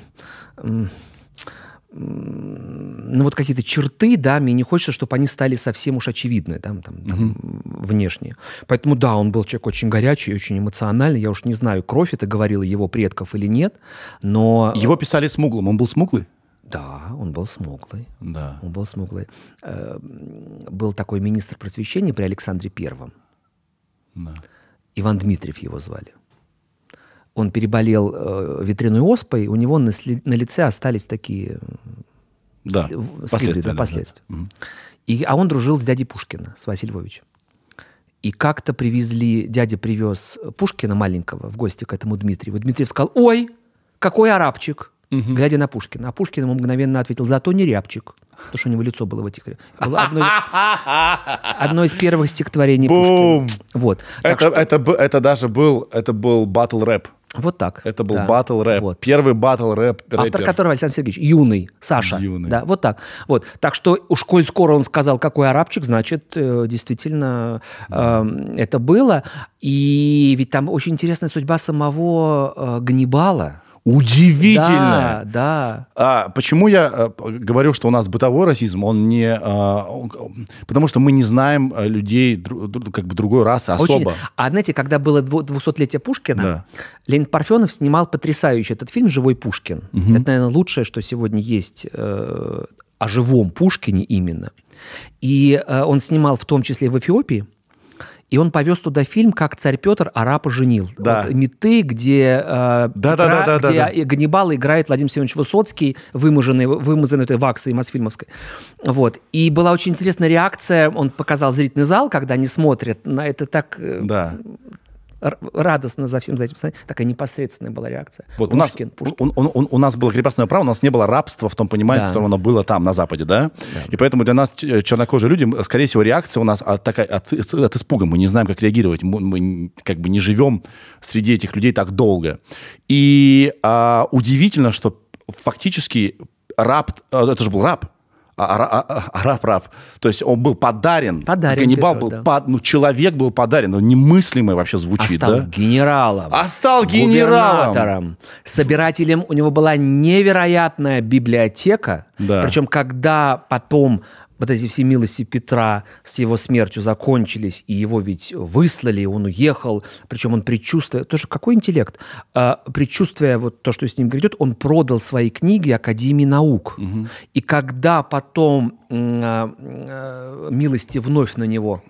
Speaker 2: ну, вот какие-то черты, да, мне не хочется, чтобы они стали совсем уж очевидны, там, там, там, внешне. Поэтому, да, он был человек очень горячий, очень эмоциональный. Я уж не знаю, кровь это говорила его предков или нет, но...
Speaker 1: Его писали смуглым. Он был смуглый?
Speaker 2: Да, он был смуглый.
Speaker 1: Да.
Speaker 2: Он был смуглый. Э, Был такой министр просвещения при Александре Первом.
Speaker 1: да.
Speaker 2: Иван Дмитриев его звали. Он переболел э, ветряной оспой, у него на, сли- на лице остались такие
Speaker 1: Да.
Speaker 2: в-
Speaker 1: Последствия,
Speaker 2: следы, да,
Speaker 1: да,
Speaker 2: последствия.
Speaker 1: да.
Speaker 2: И, а он дружил с дядей Пушкина, с Василием Львовичем. И как-то привезли, дядя привез Пушкина маленького в гости к этому Дмитриеву. Дмитриев сказал, ой, какой арабчик, глядя на Пушкина. А Пушкин ему мгновенно ответил, зато не рябчик. Потому что у него лицо было в этих... Было одно, из- одно из первых стихотворений
Speaker 1: Бум!
Speaker 2: Пушкина. Вот.
Speaker 1: Это, это, б- это даже был, это был батл рэп.
Speaker 2: Вот так.
Speaker 1: Это был
Speaker 2: да.
Speaker 1: батл рэп.
Speaker 2: Вот.
Speaker 1: Первый батл рэп.
Speaker 2: Автор которого Александр Сергеевич юный, Саша.
Speaker 1: Юный.
Speaker 2: Да, вот так. Вот. Так что уж коль скоро он сказал, какой арабчик, значит, э, действительно э, это было. И ведь там очень интересная судьба самого э, Ганнибала.
Speaker 1: Удивительно.
Speaker 2: Да, да.
Speaker 1: А, почему я п- говорю, что у нас бытовой расизм, он не... а, он- потому что мы не знаем э, людей дру- дру- как бы другой расы
Speaker 2: Очень-
Speaker 1: особо.
Speaker 2: А знаете, когда было дво- 200-летие Пушкина,
Speaker 1: Да.
Speaker 2: Леонид Парфенов снимал потрясающий этот фильм «Живой Пушкин». Это, наверное, лучшее, что сегодня есть э, о живом Пушкине именно. И э, он снимал в том числе в Эфиопии, и он повез туда фильм «Как царь Петр арапа женил».
Speaker 1: Да.
Speaker 2: Вот «Меты», где, э,
Speaker 1: Да, да,
Speaker 2: Петра-
Speaker 1: да, да, да,
Speaker 2: где
Speaker 1: да.
Speaker 2: и Ганнибала играет Владимир Семенович Высоцкий, вымазанный, вымазанный этой ваксой Мосфильмовской. Вот. И была очень интересная реакция. Он показал зрительный зал, когда они смотрят на это так э,
Speaker 1: Да.
Speaker 2: Радостно за всем за этим смотреть. Такая непосредственная была реакция.
Speaker 1: Вот у, нас,
Speaker 2: Пушкин, Пушкин.
Speaker 1: у, у- у- нас было крепостное право, у нас не было рабства в том понимании,
Speaker 2: Да.
Speaker 1: в котором оно было там, на Западе, да? И поэтому для нас, ч- чернокожие люди, скорее всего, реакция у нас от, такая, от, от испуга. Мы не знаем, как реагировать. Мы, мы как бы не живем среди этих людей так долго. И а, удивительно, что фактически раб, а, это же был раб, а, а- а- а-. То есть он был подарен.
Speaker 2: Подарен
Speaker 1: Ганнибал
Speaker 2: Петру,
Speaker 1: был,
Speaker 2: да.
Speaker 1: под- ну, человек был подарен. Ну, немыслимое вообще
Speaker 2: А
Speaker 1: звучит,
Speaker 2: стал
Speaker 1: да?
Speaker 2: генералом.
Speaker 1: А стал генералом.
Speaker 2: Собирателем у него была невероятная библиотека.
Speaker 1: Да.
Speaker 2: Причем, когда потом вот эти все милости Петра с его смертью закончились, и его ведь выслали, он уехал, причем он предчувствуя, тоже какой интеллект, А, предчувствуя вот то, что с ним грядет, он продал свои книги Академии наук. И когда потом а, а, милости вновь на него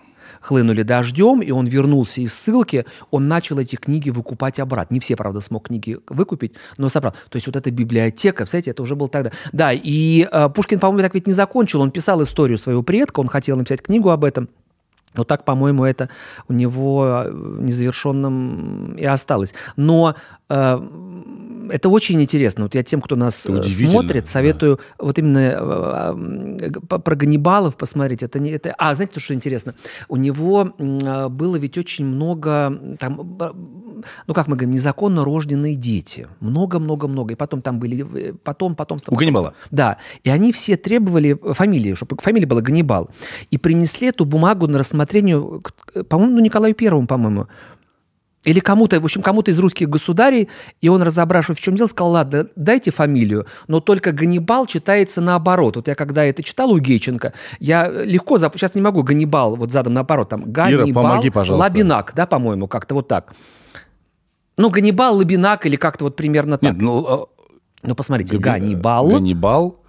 Speaker 2: хлынули дождем, и он вернулся из ссылки, он начал эти книги выкупать обратно. Не все, правда, смог книги выкупить, но собрал. То есть вот эта библиотека, представляете, это уже было тогда. Да, и э, Пушкин, по-моему, так ведь не закончил. Он писал историю своего предка, он хотел написать книгу об этом. Но так, по-моему, это у него э, незавершенным и осталось. Но э, это очень интересно. Вот я тем, кто нас э, смотрит,
Speaker 1: да.
Speaker 2: советую вот именно э, э, про Ганнибалов посмотреть. Это не это. А знаете, что интересно? У него э, было ведь очень много там, ну как мы говорим, незаконно рожденные дети. Много-много-много. И потом там были э, потом, потом.
Speaker 1: У Ганнибала?
Speaker 2: Да. И они все требовали фамилии, чтобы фамилия была Ганнибал. И принесли эту бумагу на рассмотрение, к- по-моему, ну, Николаю Первому, по-моему. Или кому-то, в общем, кому-то из русских государей, и он, разобравшись, в чем дело, сказал, ладно, дайте фамилию, но только Ганнибал читается наоборот. Вот я когда это читал у Гейченко, я легко, зап... сейчас не могу Ганнибал, вот задом наоборот, там, Ганнибал,
Speaker 1: помоги, пожалуйста.
Speaker 2: Лабинак, да, по-моему, как-то вот так. Ну, Ганнибал, Лабинак или как-то вот примерно так.
Speaker 1: Нет, ну,
Speaker 2: Ну, посмотрите,
Speaker 1: Габи-
Speaker 2: Ганнибал.
Speaker 1: Ганнибал.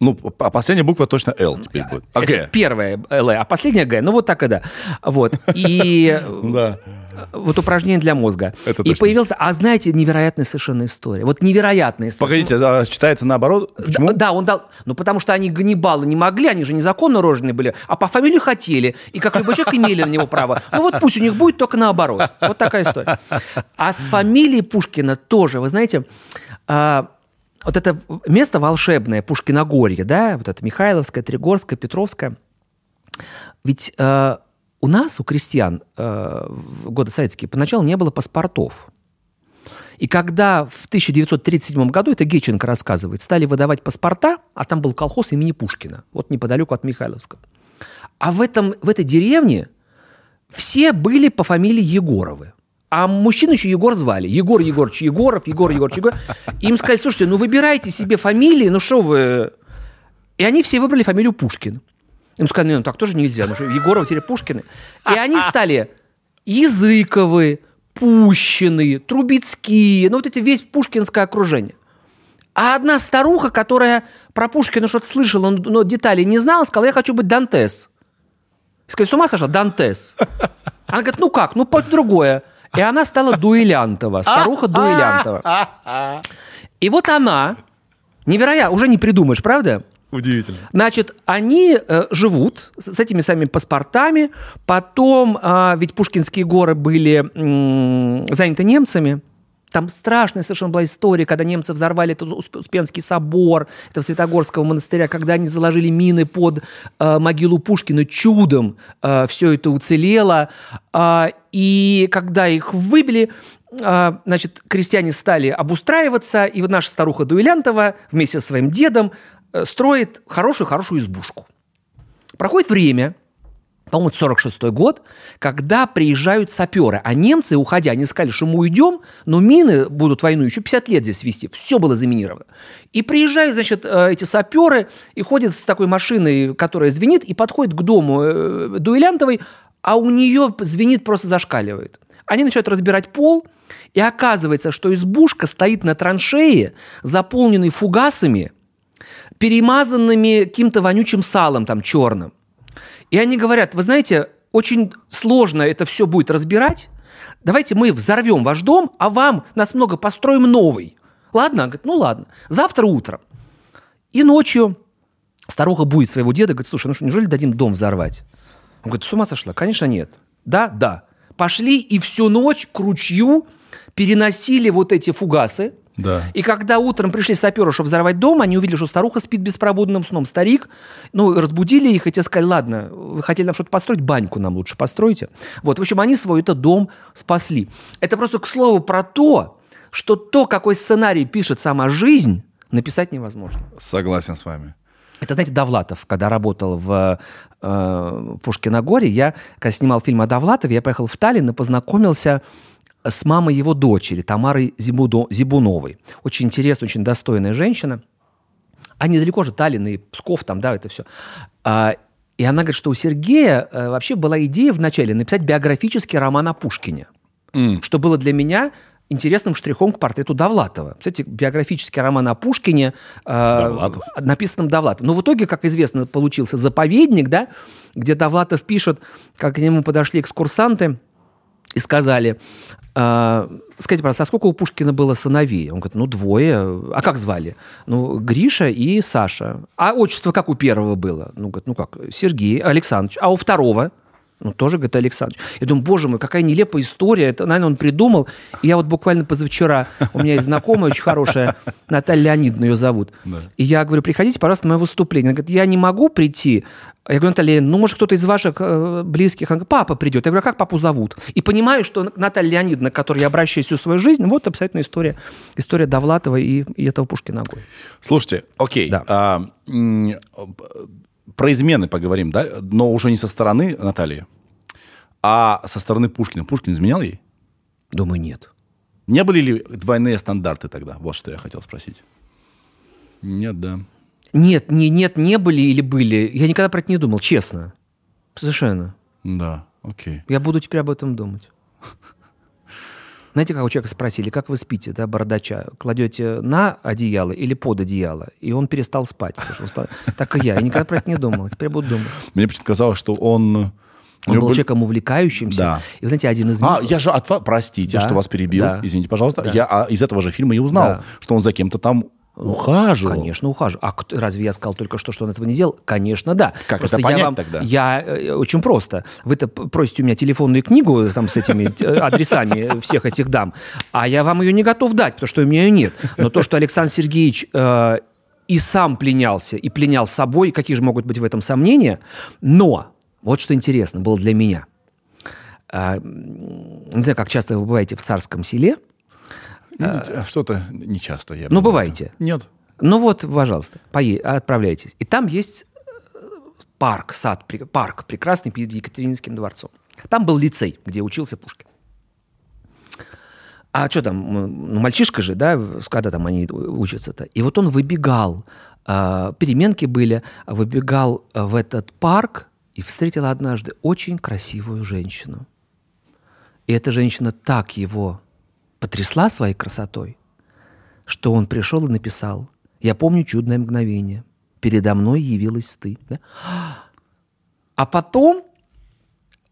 Speaker 1: Ну, а последняя буква точно Л теперь будет. А,
Speaker 2: Это
Speaker 1: Г.
Speaker 2: первая Л, а последняя Г. Ну, вот так и да. Вот. И
Speaker 1: Да.
Speaker 2: Вот упражнение для мозга.
Speaker 1: Это
Speaker 2: и
Speaker 1: точно.
Speaker 2: появился, а знаете, невероятная совершенно история. Вот невероятная история.
Speaker 1: Погодите, а читается наоборот? Почему?
Speaker 2: Да, да, он дал. Ну, потому что они Ганнибалы не могли, они же незаконно рождены были, а по фамилию хотели. И как любой человек имели на него право. Ну, вот пусть у них будет только наоборот. Вот такая история. А с фамилией Пушкина тоже, вы знаете, а, вот это место волшебное, Пушкиногорье, да, вот это Михайловское, Тригорское, Петровское. Ведь э, у нас, у крестьян, э, в годы советские, поначалу не было паспортов. И когда в 1937 году, это Геченко рассказывает, стали выдавать паспорта, а там был колхоз имени Пушкина, вот неподалеку от Михайловского. А в, этом, в этой деревне все были по фамилии Егоровы. А мужчину еще Егор звали. Егор Егорович Егоров, Егор Егорович Егоров. Им сказали, слушайте, ну выбирайте себе фамилии, ну что вы... И они все выбрали фамилию Пушкин. Им сказали, ну так тоже нельзя, ну что, Егоров теперь Пушкины. И они стали Языковы, Пущины, Трубецкие, ну вот эти весь пушкинское окружение. А одна старуха, которая про Пушкина что-то слышала, но деталей не знала, сказала, я хочу быть Дантес. Сказали, с ума сошла? Дантес. Она говорит, ну как, ну под другое. И она стала Дуэлянтова, старуха Дуэлянтова. И вот она, невероятно, уже не придумаешь, правда?
Speaker 1: Удивительно.
Speaker 2: Значит, они э, живут с, с этими самыми паспортами. Потом, э, ведь Пушкинские горы были м, заняты немцами. Там страшная совершенно была история, когда немцы взорвали этот Усп- Успенский собор этого Святогорского монастыря, когда они заложили мины под э, могилу Пушкина. Чудом э, все это уцелело. А, и когда их выбили, а, значит, крестьяне стали обустраиваться, и вот наша старуха Дуэлянтова вместе со своим дедом э, строит хорошую-хорошую избушку. Проходит время, по-моему, это 46 год, когда приезжают саперы. А немцы, уходя, они сказали, что мы уйдем, но мины будут войну еще 50 лет здесь вести. Все было заминировано. И приезжают, значит, э, эти саперы и ходят с такой машиной, которая звенит, и подходит к дому э, Дуэлянтовой, а у нее звенит, просто зашкаливает. Они начинают разбирать пол, и оказывается, что избушка стоит на траншее, заполненной фугасами, перемазанными каким-то вонючим салом там черным. И они говорят, вы знаете, очень сложно это все будет разбирать. Давайте мы взорвем ваш дом, а вам нас много построим новый. Ладно? Говорит, ну ладно. Завтра утром. И ночью старуха будет своего деда, говорит, слушай, ну что, неужели дадим дом взорвать? Он говорит, с ума сошла? Конечно, нет. Да, да. Пошли и всю ночь к ручью переносили вот эти фугасы,
Speaker 1: Да.
Speaker 2: и когда утром пришли саперы, чтобы взорвать дом, они увидели, что старуха спит беспробудным сном. Старик, ну, разбудили их, и те сказали, ладно, вы хотели нам что-то построить, баньку нам лучше постройте. Вот, в общем, они свой этот дом спасли. Это просто к слову про то, что то, какой сценарий пишет сама жизнь, написать невозможно.
Speaker 1: Согласен с вами.
Speaker 2: Это, знаете, Довлатов, когда работал в э, Пушкиногоре, я, когда снимал фильм о Довлатове, я поехал в Таллин и познакомился с мамой его дочери, Тамарой Зибудо- Зибуновой. Очень интересная, очень достойная женщина. А недалеко же Таллин и Псков, там, да, это все. А, и она говорит, что у Сергея э, вообще была идея вначале написать биографический роман о Пушкине,
Speaker 1: М.
Speaker 2: что было для меня интересным штрихом к портрету Довлатова. Кстати, биографический роман о Пушкине, э,
Speaker 1: Довлатов.
Speaker 2: написанном Довлатовым. Но в итоге, как известно, получился заповедник, да, где Довлатов пишет, как к нему подошли экскурсанты и сказали, «А, скажите, пожалуйста, а сколько у Пушкина было сыновей? Он говорит, ну, двое. А как звали? Ну, Гриша и Саша. А отчество как у первого было? Ну, говорит, ну как, Сергей Александрович. А у второго? Ну, тоже, говорит, Александрович. Я думаю, боже мой, какая нелепая история. Это, наверное, он придумал. И я вот буквально позавчера, у меня есть знакомая очень хорошая, Наталья Леонидовна ее зовут.
Speaker 1: Да.
Speaker 2: И я говорю, приходите, пожалуйста, на мое выступление. Она говорит, я не могу прийти. Я говорю, Наталья Леонидовна, ну, может, кто-то из ваших э, близких. Она говорит, папа придет. Я говорю, а как папу зовут? И понимаю, что Наталья Леонидовна, к которой я обращаюсь всю свою жизнь, вот абсолютно история, история Довлатова и, и этого Пушкина.
Speaker 1: Слушайте, окей.
Speaker 2: Да.
Speaker 1: а, про измены поговорим, да? Но уже не со стороны Натальи, а со стороны Пушкина. Пушкин изменял ей?
Speaker 2: Думаю, нет.
Speaker 1: Не были ли двойные стандарты тогда? Вот что я хотел спросить. Нет, да.
Speaker 2: Нет, не, нет, не были или были. Я никогда про это не думал, честно. Совершенно.
Speaker 1: Да, окей.
Speaker 2: Я буду теперь об этом думать. Знаете, как у человека спросили, как вы спите, да, бардача? Кладете на одеяло или под одеяло? И он перестал спать. устал. Так и я. Я никогда про это не думал. Теперь буду думать.
Speaker 1: Мне почему-то казалось, что он
Speaker 2: Он
Speaker 1: него
Speaker 2: был человеком увлекающимся.
Speaker 1: Да.
Speaker 2: И, знаете, один из
Speaker 1: А, я же от вас, простите,
Speaker 2: Да,
Speaker 1: что вас перебил,
Speaker 2: да.
Speaker 1: извините, пожалуйста.
Speaker 2: Да.
Speaker 1: Я а, из этого же фильма и узнал,
Speaker 2: Да.
Speaker 1: что он за кем-то там ухаживал.
Speaker 2: Конечно, ухаживаю. А разве я сказал только что, что он этого не делал? Конечно, да.
Speaker 1: Как
Speaker 2: Просто
Speaker 1: это
Speaker 2: я
Speaker 1: понять
Speaker 2: вам-
Speaker 1: тогда?
Speaker 2: Я э, очень просто. Вы-то просите у меня телефонную книгу э, там с этими э, адресами всех этих дам, а я вам ее не готов дать, потому что у меня ее нет. Но то, что Александр Сергеевич э, и сам пленялся, и пленял собой, какие же могут быть в этом сомнения? Но вот что интересно было для меня. М, не знаю, как часто вы бываете в царском селе.
Speaker 1: Ну, Что-то нечасто. Я
Speaker 2: Ну,
Speaker 1: бы-
Speaker 2: бываете.
Speaker 1: Нет.
Speaker 2: Ну вот, пожалуйста, пое- отправляйтесь. И там есть э, парк, сад, парк прекрасный перед Екатерининским дворцом. Там был лицей, где учился Пушкин. А что там, ну, мальчишка же, да, когда там они учатся-то? И вот он выбегал, а, переменки были, а выбегал а, в этот парк и встретил однажды очень красивую женщину. И эта женщина так его потрясла своей красотой, что он пришел и написал «Я помню чудное мгновение. Передо мной явилась ты». А потом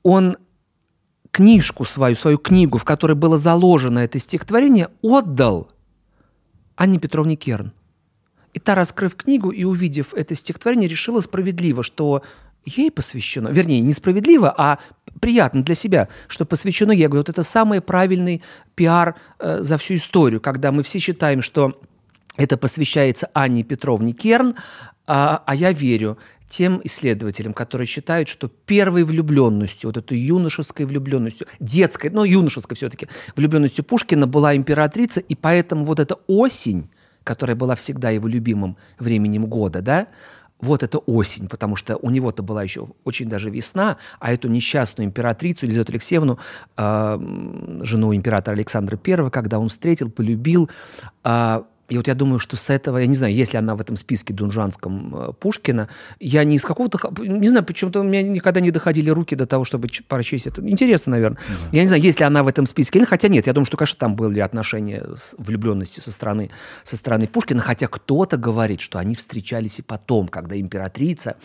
Speaker 2: он книжку свою, свою книгу, в которой было заложено это стихотворение, отдал Анне Петровне Керн. И та, раскрыв книгу и увидев это стихотворение, решила справедливо, что ей посвящено, вернее, несправедливо, а приятно для себя, что посвящено ей. Я говорю, вот это самый правильный пиар э, за всю историю, когда мы все считаем, что это посвящается Анне Петровне Керн, а, а я верю тем исследователям, которые считают, что первой влюбленностью, вот этой юношеской влюбленностью, детской, но юношеской все-таки влюбленностью Пушкина была императрица, и поэтому вот эта осень, которая была всегда его любимым временем года, да, вот это осень, потому что у него-то была еще очень даже весна, а эту несчастную императрицу Елизавету Алексеевну, э, жену императора Александра I, когда он встретил, полюбил, а, и вот я думаю, что с этого, я не знаю, если она в этом списке дунжанском э, Пушкина, я не из какого-то, не знаю, почему-то у меня никогда не доходили руки до того, чтобы прочесть это. Интересно, наверное. Я не знаю, если она в этом списке, или хотя нет, я думаю, что, конечно, там были отношения с- влюбленности со стороны, со стороны Пушкина, хотя кто-то говорит, что они встречались и потом, когда императрица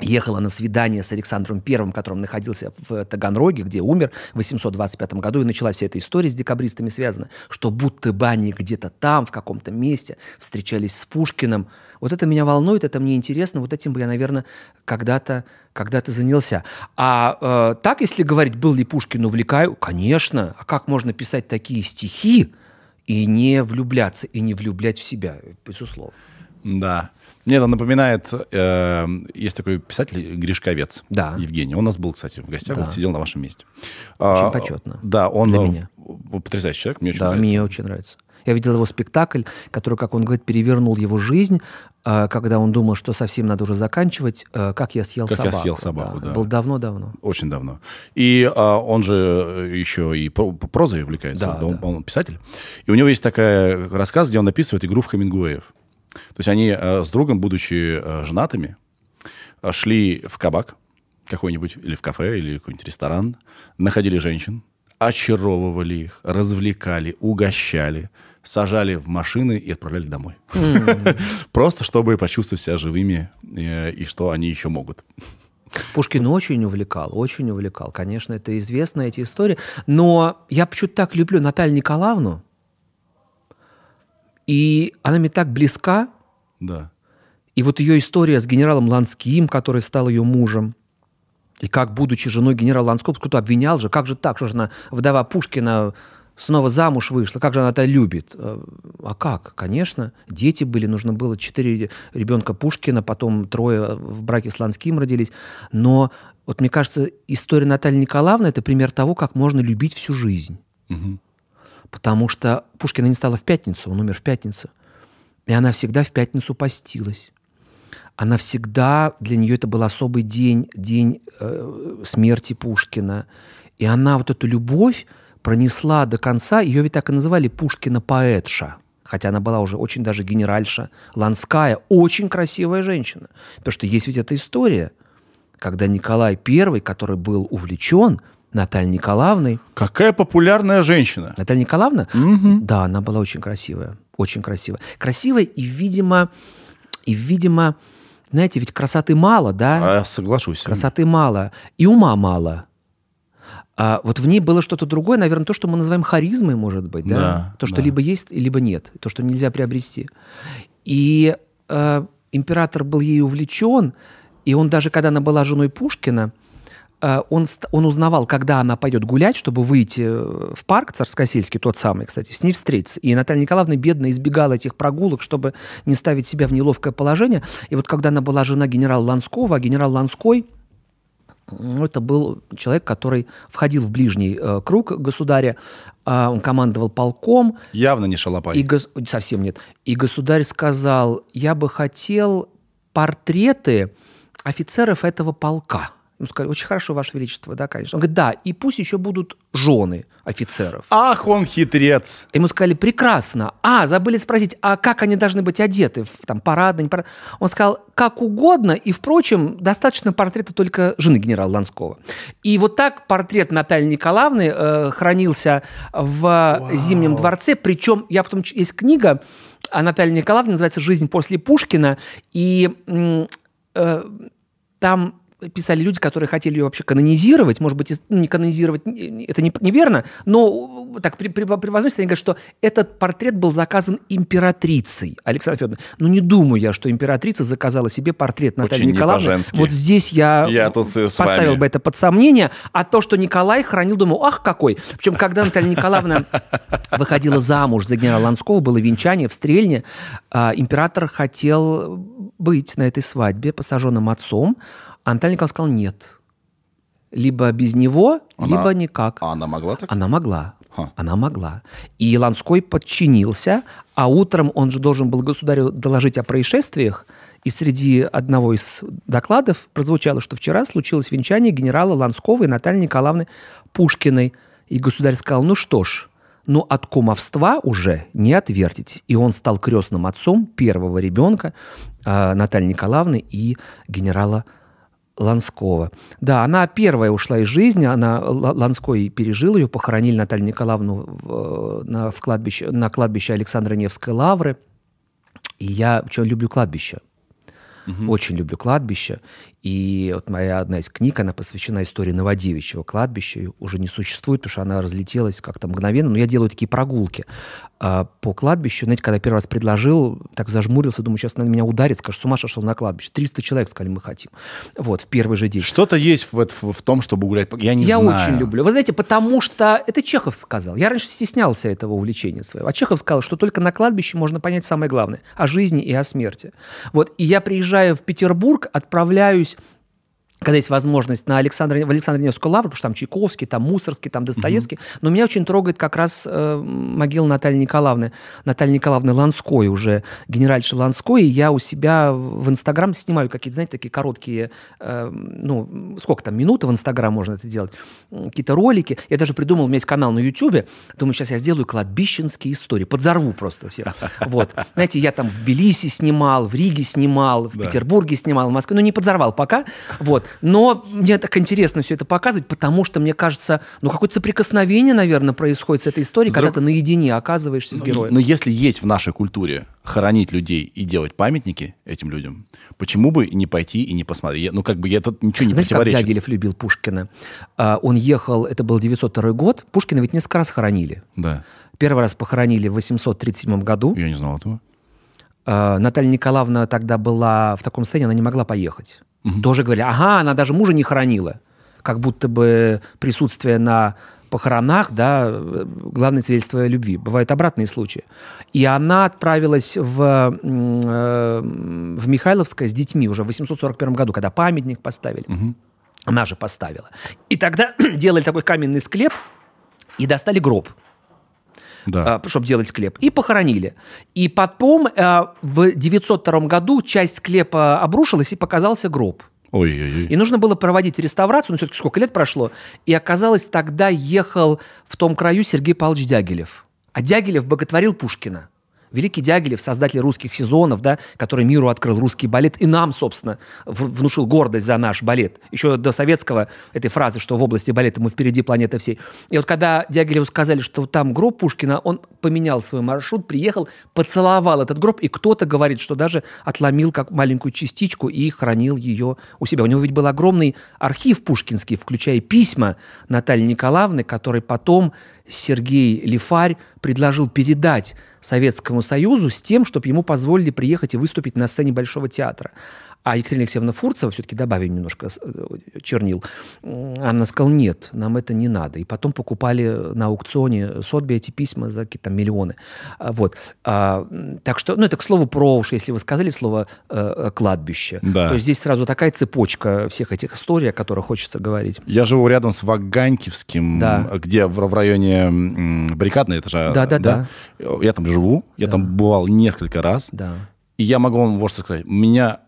Speaker 2: ехала на свидание с Александром Первым, которым находился в Таганроге, где умер в 825 году, и началась вся эта история с декабристами связана, что будто бы они где-то там, в каком-то месте, встречались с Пушкиным. Вот это меня волнует, это мне интересно, вот этим бы я, наверное, когда-то когда занялся. А э, так, если говорить, был ли Пушкин увлекаю, конечно. А как можно писать такие стихи и не влюбляться, и не влюблять в себя, безусловно.
Speaker 1: Да. Мне это напоминает, э, есть такой писатель Гришковец
Speaker 2: Да.
Speaker 1: Евгений. Он у нас был, кстати, в гостях,
Speaker 2: Да.
Speaker 1: вот сидел на вашем месте.
Speaker 2: Очень
Speaker 1: А,
Speaker 2: почетно
Speaker 1: Да, он
Speaker 2: для
Speaker 1: э,
Speaker 2: меня.
Speaker 1: потрясающий человек, мне очень
Speaker 2: Да,
Speaker 1: нравится.
Speaker 2: мне очень нравится. Я видел его спектакль, который, как он говорит, перевернул его жизнь, э, когда он думал, что совсем надо уже заканчивать. э, Как я съел
Speaker 1: «Как я
Speaker 2: собаку.
Speaker 1: съел собаку», да.
Speaker 2: Был давно-давно.
Speaker 1: Очень давно. И а, он же еще и про- прозой увлекается.
Speaker 2: Да,
Speaker 1: он,
Speaker 2: да.
Speaker 1: он писатель. И у него есть такая рассказ, где он описывает игру в Хемингуэев. То есть они э, с другом, будучи э, женатыми, э, шли в кабак какой-нибудь, или в кафе, или какой-нибудь ресторан, находили женщин, очаровывали их, развлекали, угощали, сажали в машины и отправляли домой. Просто чтобы почувствовать себя живыми и что они еще могут.
Speaker 2: Пушкин очень увлекал, очень увлекал. Конечно, это известно, эти истории. Но я почему-то так люблю Наталью Николаевну. И она мне так близка.
Speaker 1: Да.
Speaker 2: И вот ее история с генералом Ланским, который стал ее мужем, и как, будучи женой генерала Ланского, кто-то обвинял же, как же так, что же она, вдова Пушкина, снова замуж вышла, как же она это любит? Э, А как? Конечно, дети были, нужно было четыре ребенка Пушкина, потом трое в браке с Ланским родились. Но вот мне кажется, история Натальи Николаевны – это пример того, как можно любить всю жизнь.
Speaker 1: Мгм.
Speaker 2: Потому что Пушкина не стало в пятницу, он умер в пятницу. И она всегда в пятницу постилась. Она всегда, для нее это был особый день, день э, смерти Пушкина. И она вот эту любовь пронесла до конца. Ее ведь так и называли Пушкина-поэтша. Хотя она была уже очень даже генеральша, Ланская, очень красивая женщина. Потому что есть ведь эта история, когда Николай I, который был увлечен Натальей Николаевной,
Speaker 1: Какая популярная женщина.
Speaker 2: Наталья Николаевна? Да, она была очень красивая. Очень красивая. Красивая и, видимо, и, видимо, Знаете, ведь красоты мало, да?
Speaker 1: А, соглашусь.
Speaker 2: Красоты мало. И ума мало. А вот в ней было что-то другое, наверное, то, что мы называем харизмой, может быть, да?
Speaker 1: Да,
Speaker 2: то, что
Speaker 1: да.
Speaker 2: либо есть, либо нет. То, что нельзя приобрести. И э, император был ей увлечен, и он даже, когда она была женой Пушкина, он, ст- он узнавал, когда она пойдет гулять, чтобы выйти э, в парк Царскосельский, тот самый, кстати, с ней встретиться. И Наталья Николаевна бедно избегала этих прогулок, чтобы не ставить себя в неловкое положение. И вот когда она была жена генерала Ланского, а генерал Ланской это был человек, который входил в ближний э, круг государя. А, он командовал полком.
Speaker 1: Явно не шалопай.
Speaker 2: И гос- Совсем нет. И государь сказал, я бы хотел портреты офицеров этого полка. Ну, сказали, очень хорошо, Ваше Величество, да, конечно. Он говорит, да, и пусть еще будут жены офицеров.
Speaker 1: Ах, он хитрец.
Speaker 2: Ему сказали, прекрасно. А, забыли спросить, а как они должны быть одеты? В, Там, парадно, не парадно? Он сказал, как угодно, и, впрочем, достаточно портрета только жены генерала Ланского. И вот так портрет Натальи Николаевны э, хранился в Зимнем дворце. Причем, я потом, есть книга о Наталье Николаевне, называется «Жизнь после Пушкина», и э, там писали люди, которые хотели ее вообще канонизировать, может быть, ну, не канонизировать, это не- неверно, но э, так при- при- превозносится, они говорят, что этот портрет был заказан императрицей Александрой Федоровной. Ну, не думаю я, что императрица заказала себе портрет Натальи
Speaker 1: Очень
Speaker 2: Николаевны. Вот здесь я,
Speaker 1: Я тут с
Speaker 2: поставил
Speaker 1: вами.
Speaker 2: бы это под сомнение. А то, что Николай хранил, думаю, ах, какой. Причем, когда Наталья Николаевна выходила замуж за генерала Ланского, было венчание в Стрельне, а, император хотел быть на этой свадьбе посаженным отцом, а Наталья Николаевна сказала нет. Либо без него,
Speaker 1: Она-
Speaker 2: либо никак.
Speaker 1: А она могла так?
Speaker 2: Она могла.
Speaker 1: Ха.
Speaker 2: Она могла. И Ланской подчинился, а утром он же должен был государю доложить о происшествиях. И среди одного из докладов прозвучало, что вчера случилось венчание генерала Ланского и Натальи Николаевны Пушкиной. И государь сказал, ну что ж, ну от кумовства уже не отвертитесь. И он стал крестным отцом первого ребенка э, Натальи Николаевны и генерала Ланского. Да, она первая ушла из жизни, она, Ланской пережил ее, похоронили Наталью Николаевну в, э, на, в кладбище, на кладбище Александра Невской лавры. И я что, люблю кладбище. Очень люблю кладбище. И вот моя одна из книг, она посвящена истории Новодевичьего кладбища. Её Уже не существует, потому что она разлетелась как-то мгновенно. Но я делаю такие прогулки а, по кладбищу. Знаете, когда я первый раз предложил, так зажмурился, думаю, сейчас на меня ударит, скажет, с ума сошел на кладбище. 300 человек сказали, мы хотим. Вот, в первый же день.
Speaker 1: Что-то есть в, в- в том, чтобы гулять. Я не
Speaker 2: я
Speaker 1: знаю.
Speaker 2: очень люблю. Вы знаете, потому что это Чехов сказал. Я раньше стеснялся этого увлечения своего. А Чехов сказал, что только на кладбище можно понять самое главное о жизни и о смерти. Вот. И я приезжаю в Петербург, отправляюсь когда есть возможность на Александра, в Александре Невскую лавру, потому что там Чайковский, там Мусорский, там Достоевский. Но меня очень трогает как раз э, могила Натальи Николаевны. Натальи Николаевны Ланской уже, генеральши Ланской. И я у себя в Инстаграм снимаю какие-то, знаете, такие короткие, э, ну, сколько там, минуты в Инстаграм можно это делать, какие-то ролики. Я даже придумал, у меня есть канал на Ютубе. Думаю, сейчас я сделаю кладбищенские истории. Подзорву просто все. Вот. Знаете, я там в Тбилиси снимал, в Риге снимал, в. Петербурге снимал, в Москве. Ну, не подзорвал пока. Вот. Но мне так интересно все это показывать, потому что, мне кажется, ну, какое-то соприкосновение, наверное, происходит с этой историей,
Speaker 1: С
Speaker 2: когда ты наедине оказываешься с
Speaker 1: Но,
Speaker 2: героем.
Speaker 1: но если есть в нашей культуре хоронить людей и делать памятники этим людям, почему бы не пойти и не посмотреть? Я- ну, как бы я тут ничего не
Speaker 2: Знаете, как
Speaker 1: противоречит.
Speaker 2: Дягилев любил Пушкина? А, Он ехал, это был 902 год, Пушкина ведь несколько раз хоронили.
Speaker 1: Да,
Speaker 2: Первый раз похоронили в 837 году.
Speaker 1: я не знал этого.
Speaker 2: А, Наталья Николаевна тогда была в таком состоянии, она не могла поехать. Тоже говорили, ага, она даже мужа не хоронила. Как будто бы присутствие на похоронах, да, главное свидетельство любви. Бывают обратные случаи. И она отправилась в, э, в Михайловское с детьми уже в 841 году, когда памятник поставили. Она же поставила. И тогда делали такой каменный склеп и достали гроб
Speaker 1: Да.
Speaker 2: чтобы делать склеп, и похоронили. И потом э, в 902 году часть склепа обрушилась, и показался гроб.
Speaker 1: Ой-ой-ой.
Speaker 2: И нужно было проводить реставрацию, ну, все-таки сколько лет прошло. И оказалось, тогда ехал в том краю Сергей Павлович Дягилев. А Дягилев боготворил Пушкина. Великий Дягилев, создатель русских сезонов, да, который миру открыл русский балет, и нам, собственно, внушил гордость за наш балет. Еще до советского этой фразы, что в области балета мы впереди планеты всей. И вот когда Дягилеву сказали, что там гроб Пушкина, он поменял свой маршрут, приехал, поцеловал этот гроб, и кто-то говорит, что даже отломил как маленькую частичку и хранил ее у себя. У него ведь был огромный архив пушкинский, включая письма Натальи Николаевны, который потом Сергей Лифарь предложил передать Советскому Союзу с тем, чтобы ему позволили приехать и выступить на сцене Большого театра. А Екатерина Алексеевна Фурцева, все-таки добавим немножко э, чернил, она сказала, нет, нам это не надо. И потом покупали на аукционе Сотби эти письма за какие-то миллионы. А, вот. А, так что, ну, это к слову про, уж если вы сказали слово э, «кладбище», да. то здесь сразу такая цепочка всех этих историй, о которых хочется говорить.
Speaker 1: Я живу рядом с Ваганькивским, да. где в, в районе Баррикадной, это же...
Speaker 2: Да, да, да.
Speaker 1: Я там живу, я да. там бывал несколько раз.
Speaker 2: Да.
Speaker 1: И я могу вам вот что сказать. Меня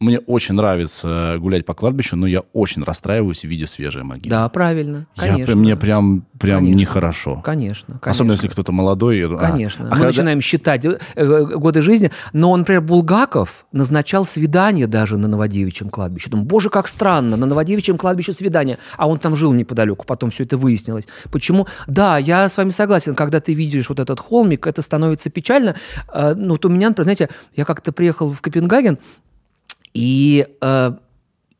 Speaker 1: мне очень нравится гулять по кладбищу, но я очень расстраиваюсь, видя свежие могилы.
Speaker 2: Да, правильно, конечно.
Speaker 1: Я, мне прям, прям конечно. нехорошо.
Speaker 2: Конечно, конечно.
Speaker 1: Особенно, если кто-то молодой.
Speaker 2: А, конечно. А, Мы когда... начинаем считать э, э, годы жизни. Но, например, Булгаков назначал свидание даже на Новодевичьем кладбище. Думаю, боже, как странно, на Новодевичьем кладбище свидание. А он там жил неподалеку, потом все это выяснилось. Почему? Да, я с вами согласен, когда ты видишь вот этот холмик, это становится печально. Э, ну, вот у меня, например, знаете, я как-то приехал в Копенгаген, и э,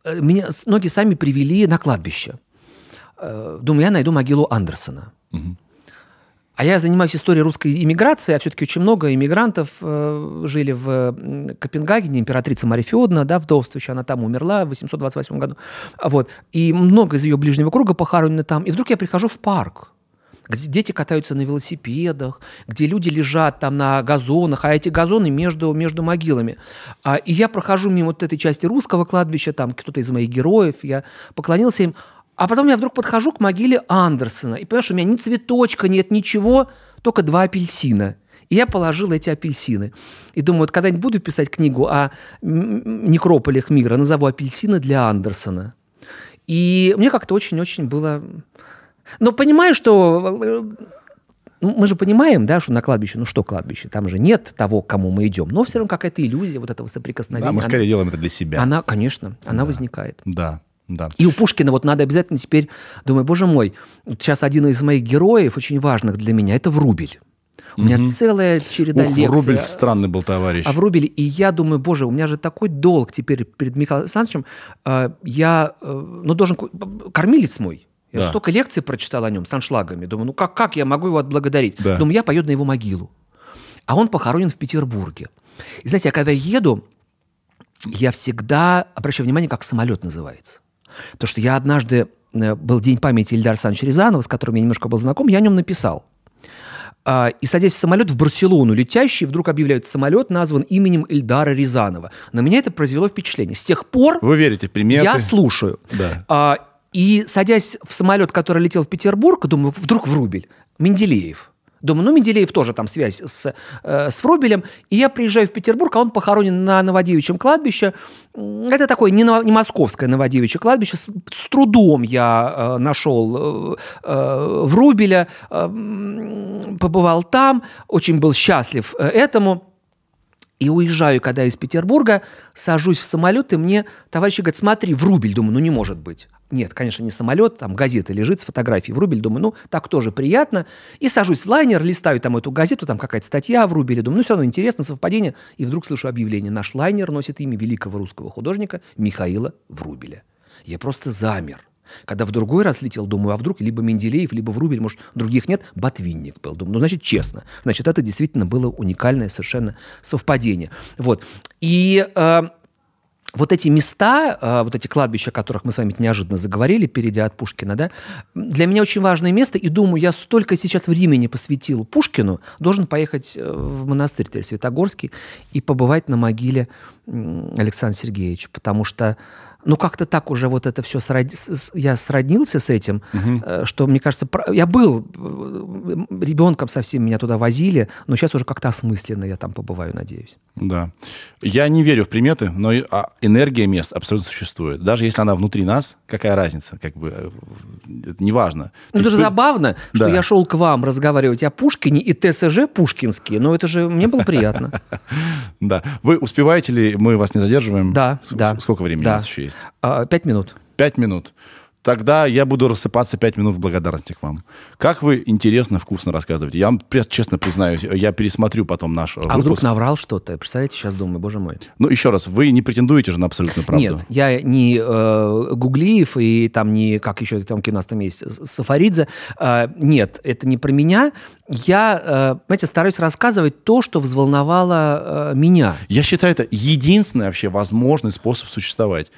Speaker 2: э, меня ноги сами привели на кладбище. Э, думаю, я найду могилу Андерсона. Угу. А я занимаюсь историей русской иммиграции, а все-таки очень много иммигрантов э, жили в Копенгагене, императрица Мария Феодна, да, вдовствующая, она там умерла в 828 году. Вот. И много из ее ближнего круга похоронены там. И вдруг я прихожу в парк где дети катаются на велосипедах, где люди лежат там на газонах, а эти газоны между, между могилами. А, и я прохожу мимо вот этой части русского кладбища, там кто-то из моих героев, я поклонился им, а потом я вдруг подхожу к могиле Андерсона, и понимаешь, у меня ни цветочка нет, ничего, только два апельсина. И я положил эти апельсины. И думаю, вот когда-нибудь буду писать книгу о некрополях мира, назову «Апельсины для Андерсона». И мне как-то очень-очень было но понимаю, что э, мы же понимаем, да, что на кладбище, ну что кладбище, там же нет того, к кому мы идем, но все равно какая-то иллюзия вот этого соприкосновения. Да,
Speaker 1: мы скорее она, делаем это для себя.
Speaker 2: Она, конечно, она да. возникает.
Speaker 1: Да, да.
Speaker 2: И у Пушкина вот надо обязательно теперь, думаю, боже мой, сейчас один из моих героев, очень важных для меня, это Врубель. У меня угу. целая череда Ух, лекций.
Speaker 1: Врубель странный был товарищ.
Speaker 2: А Врубель, и я думаю, боже, у меня же такой долг теперь перед Михаилом Александровичем. Э, я, э, ну, должен... Кормилец мой. Я да. столько лекций прочитал о нем с аншлагами. Думаю, ну как, как я могу его отблагодарить? Да. Думаю, я поеду на его могилу. А он похоронен в Петербурге. И знаете, я когда еду, я всегда обращаю внимание, как самолет называется. Потому что я однажды, э, был день памяти Ильдара Александровича Рязанова, с которым я немножко был знаком, я о нем написал. А, и садясь в самолет в Барселону, летящий, вдруг объявляют, самолет назван именем Ильдара Рязанова. На меня это произвело впечатление. С тех пор...
Speaker 1: Вы верите в приметы?
Speaker 2: Я слушаю.
Speaker 1: Да.
Speaker 2: И садясь в самолет, который летел в Петербург, думаю, вдруг Врубель, Менделеев. Думаю, ну, Менделеев тоже там связь с, э, с Врубелем. И я приезжаю в Петербург, а он похоронен на Новодевичьем кладбище. Это такое не, не московское Новодевичье кладбище. С, с трудом я э, нашел э, э, Врубеля, э, побывал там, очень был счастлив э, этому. И уезжаю, когда из Петербурга, сажусь в самолет, и мне товарищи говорят, смотри, Врубель. Думаю, ну не может быть. Нет, конечно, не самолет, там газета лежит с фотографией в рубль. Думаю, ну, так тоже приятно. И сажусь в лайнер, листаю там эту газету, там какая-то статья в рубле. Думаю, ну, все равно интересно, совпадение. И вдруг слышу объявление. Наш лайнер носит имя великого русского художника Михаила Врубеля. Я просто замер. Когда в другой раз летел, думаю, а вдруг либо Менделеев, либо Врубель, может, других нет, Ботвинник был. Думаю, ну, значит, честно. Значит, это действительно было уникальное совершенно совпадение. Вот. И э, вот эти места, а, вот эти кладбища, о которых мы с вами неожиданно заговорили, перейдя от Пушкина, да, для меня очень важное место, и думаю, я столько сейчас времени посвятил Пушкину, должен поехать э, в монастырь Светогорский и побывать на могиле Александра Сергеевича, потому что ну как-то так уже вот это все срод... я сроднился с этим, угу. что мне кажется, я был э, ребенком совсем меня туда возили, но сейчас уже как-то осмысленно я там побываю, надеюсь.
Speaker 1: Да, я не верю в приметы, но а, энергия мест абсолютно существует, даже если она внутри нас, какая разница, как бы э, это неважно.
Speaker 2: Ну это же забавно, что да. я шел к вам разговаривать о Пушкине и ТСЖ пушкинские, но это же мне было приятно.
Speaker 1: Да, вы успеваете ли? Мы вас не задерживаем.
Speaker 2: Да, да.
Speaker 1: Сколько времени у нас еще есть?
Speaker 2: Есть? А, пять минут.
Speaker 1: Пять минут. Тогда я буду рассыпаться пять минут в благодарности к вам. Как вы интересно, вкусно рассказываете. Я вам честно признаюсь, я пересмотрю потом наш
Speaker 2: А выпуск. вдруг наврал что-то? Представляете, сейчас думаю, боже мой.
Speaker 1: Ну, еще раз, вы не претендуете же на абсолютную правду?
Speaker 2: Нет, я не э, Гуглиев и там не, как еще там у нас там есть, Сафаридзе. Э, нет, это не про меня. Я, э, знаете, стараюсь рассказывать то, что взволновало э, меня.
Speaker 1: Я считаю, это единственный вообще возможный способ существовать.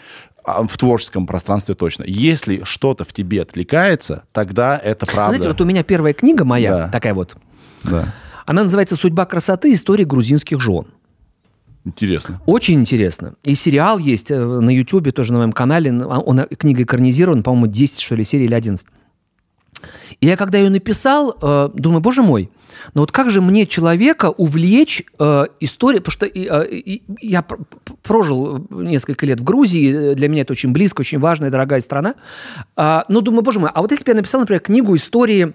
Speaker 1: А, в творческом пространстве точно. Если что-то в тебе отвлекается, тогда это правда.
Speaker 2: Знаете, вот у меня первая книга моя, да. такая вот, да. она называется «Судьба красоты. История грузинских жен».
Speaker 1: Интересно.
Speaker 2: Очень интересно. И сериал есть э, на Ютубе, тоже на моем канале. Он, э, книга экранизирован, по-моему, 10, что ли, серий или 11. И я когда ее написал, э, думаю, боже мой, но вот как же мне человека увлечь э, историей, потому что э, я прожил несколько лет в Грузии, для меня это очень близко, очень важная, дорогая страна. Э, но думаю, боже мой, а вот если бы я написал, например, книгу истории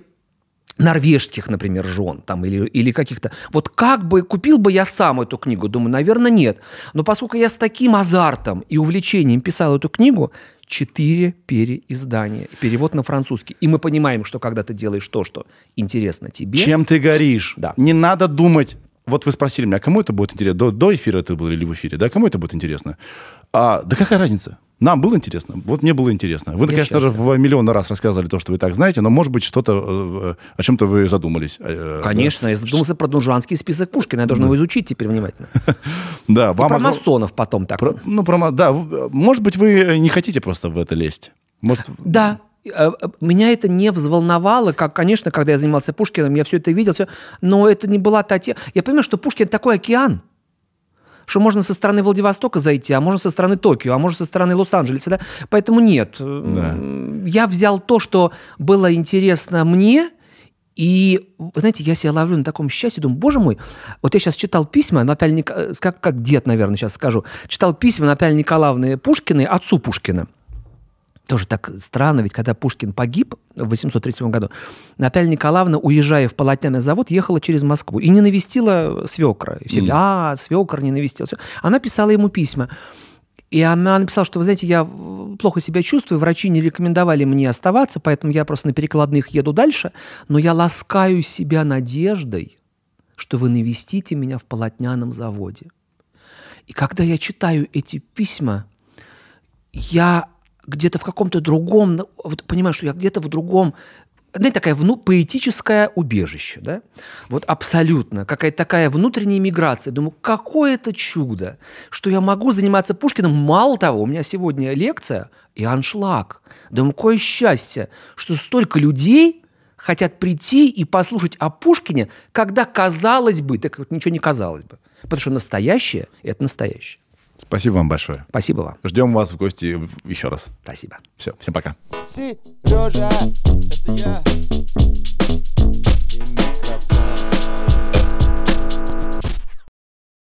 Speaker 2: норвежских, например, жен там, или, или каких-то. Вот как бы купил бы я сам эту книгу? Думаю, наверное, нет. Но поскольку я с таким азартом и увлечением писал эту книгу, четыре переиздания, перевод на французский. И мы понимаем, что когда ты делаешь то, что интересно тебе...
Speaker 1: Чем ты горишь?
Speaker 2: Да.
Speaker 1: Не надо думать... Вот вы спросили меня, а кому это будет интересно? До, до эфира это было или в эфире? Да, кому это будет интересно? А, да какая разница? Нам было интересно. Вот мне было интересно. Вы, Я конечно, даже в миллион раз рассказывали то, что вы так знаете, но, может быть, что-то, э, о чем-то вы задумались.
Speaker 2: Э, конечно, да? я задумался про Дунжанский список Пушкина. Я должен да. его изучить теперь внимательно.
Speaker 1: Да,
Speaker 2: вам... про масонов потом так.
Speaker 1: Ну, про... Да, может быть, вы не хотите просто в это лезть. Может...
Speaker 2: Да, э, меня это не взволновало, как, конечно, когда я занимался Пушкиным, я все это видел, все, но это не была та тема. Я понимаю, что Пушкин такой океан, что можно со стороны Владивостока зайти, а можно со стороны Токио, а можно со стороны Лос-Анджелеса. Да? Поэтому нет. Да. Я взял то, что было интересно мне, и, знаете, я себя ловлю на таком счастье, думаю, боже мой, вот я сейчас читал письма Натальи Ник... как, как дед, наверное, сейчас скажу, читал письма Натальи Николаевны Пушкиной, отцу Пушкина. Тоже так странно, ведь когда Пушкин погиб в 837 году, Наталья Николаевна, уезжая в полотняный завод, ехала через Москву и не навестила свекра. И все mm. а, свекр не навестил. Она писала ему письма. И она написала, что, вы знаете, я плохо себя чувствую, врачи не рекомендовали мне оставаться, поэтому я просто на перекладных еду дальше, но я ласкаю себя надеждой, что вы навестите меня в полотняном заводе. И когда я читаю эти письма, я где-то в каком-то другом, вот понимаю, что я где-то в другом знаете, такая вну, поэтическое убежище, да? Вот абсолютно. Какая-то такая внутренняя миграция. Думаю, какое это чудо, что я могу заниматься Пушкиным. Мало того, у меня сегодня лекция и аншлаг. Думаю, какое счастье, что столько людей хотят прийти и послушать о Пушкине, когда казалось бы, так вот ничего не казалось бы. Потому что настоящее – это настоящее.
Speaker 1: Спасибо вам большое.
Speaker 2: Спасибо вам.
Speaker 1: Ждем вас в гости еще раз.
Speaker 2: Спасибо.
Speaker 1: Все, всем пока.
Speaker 3: Сережа, это я. И микрофон.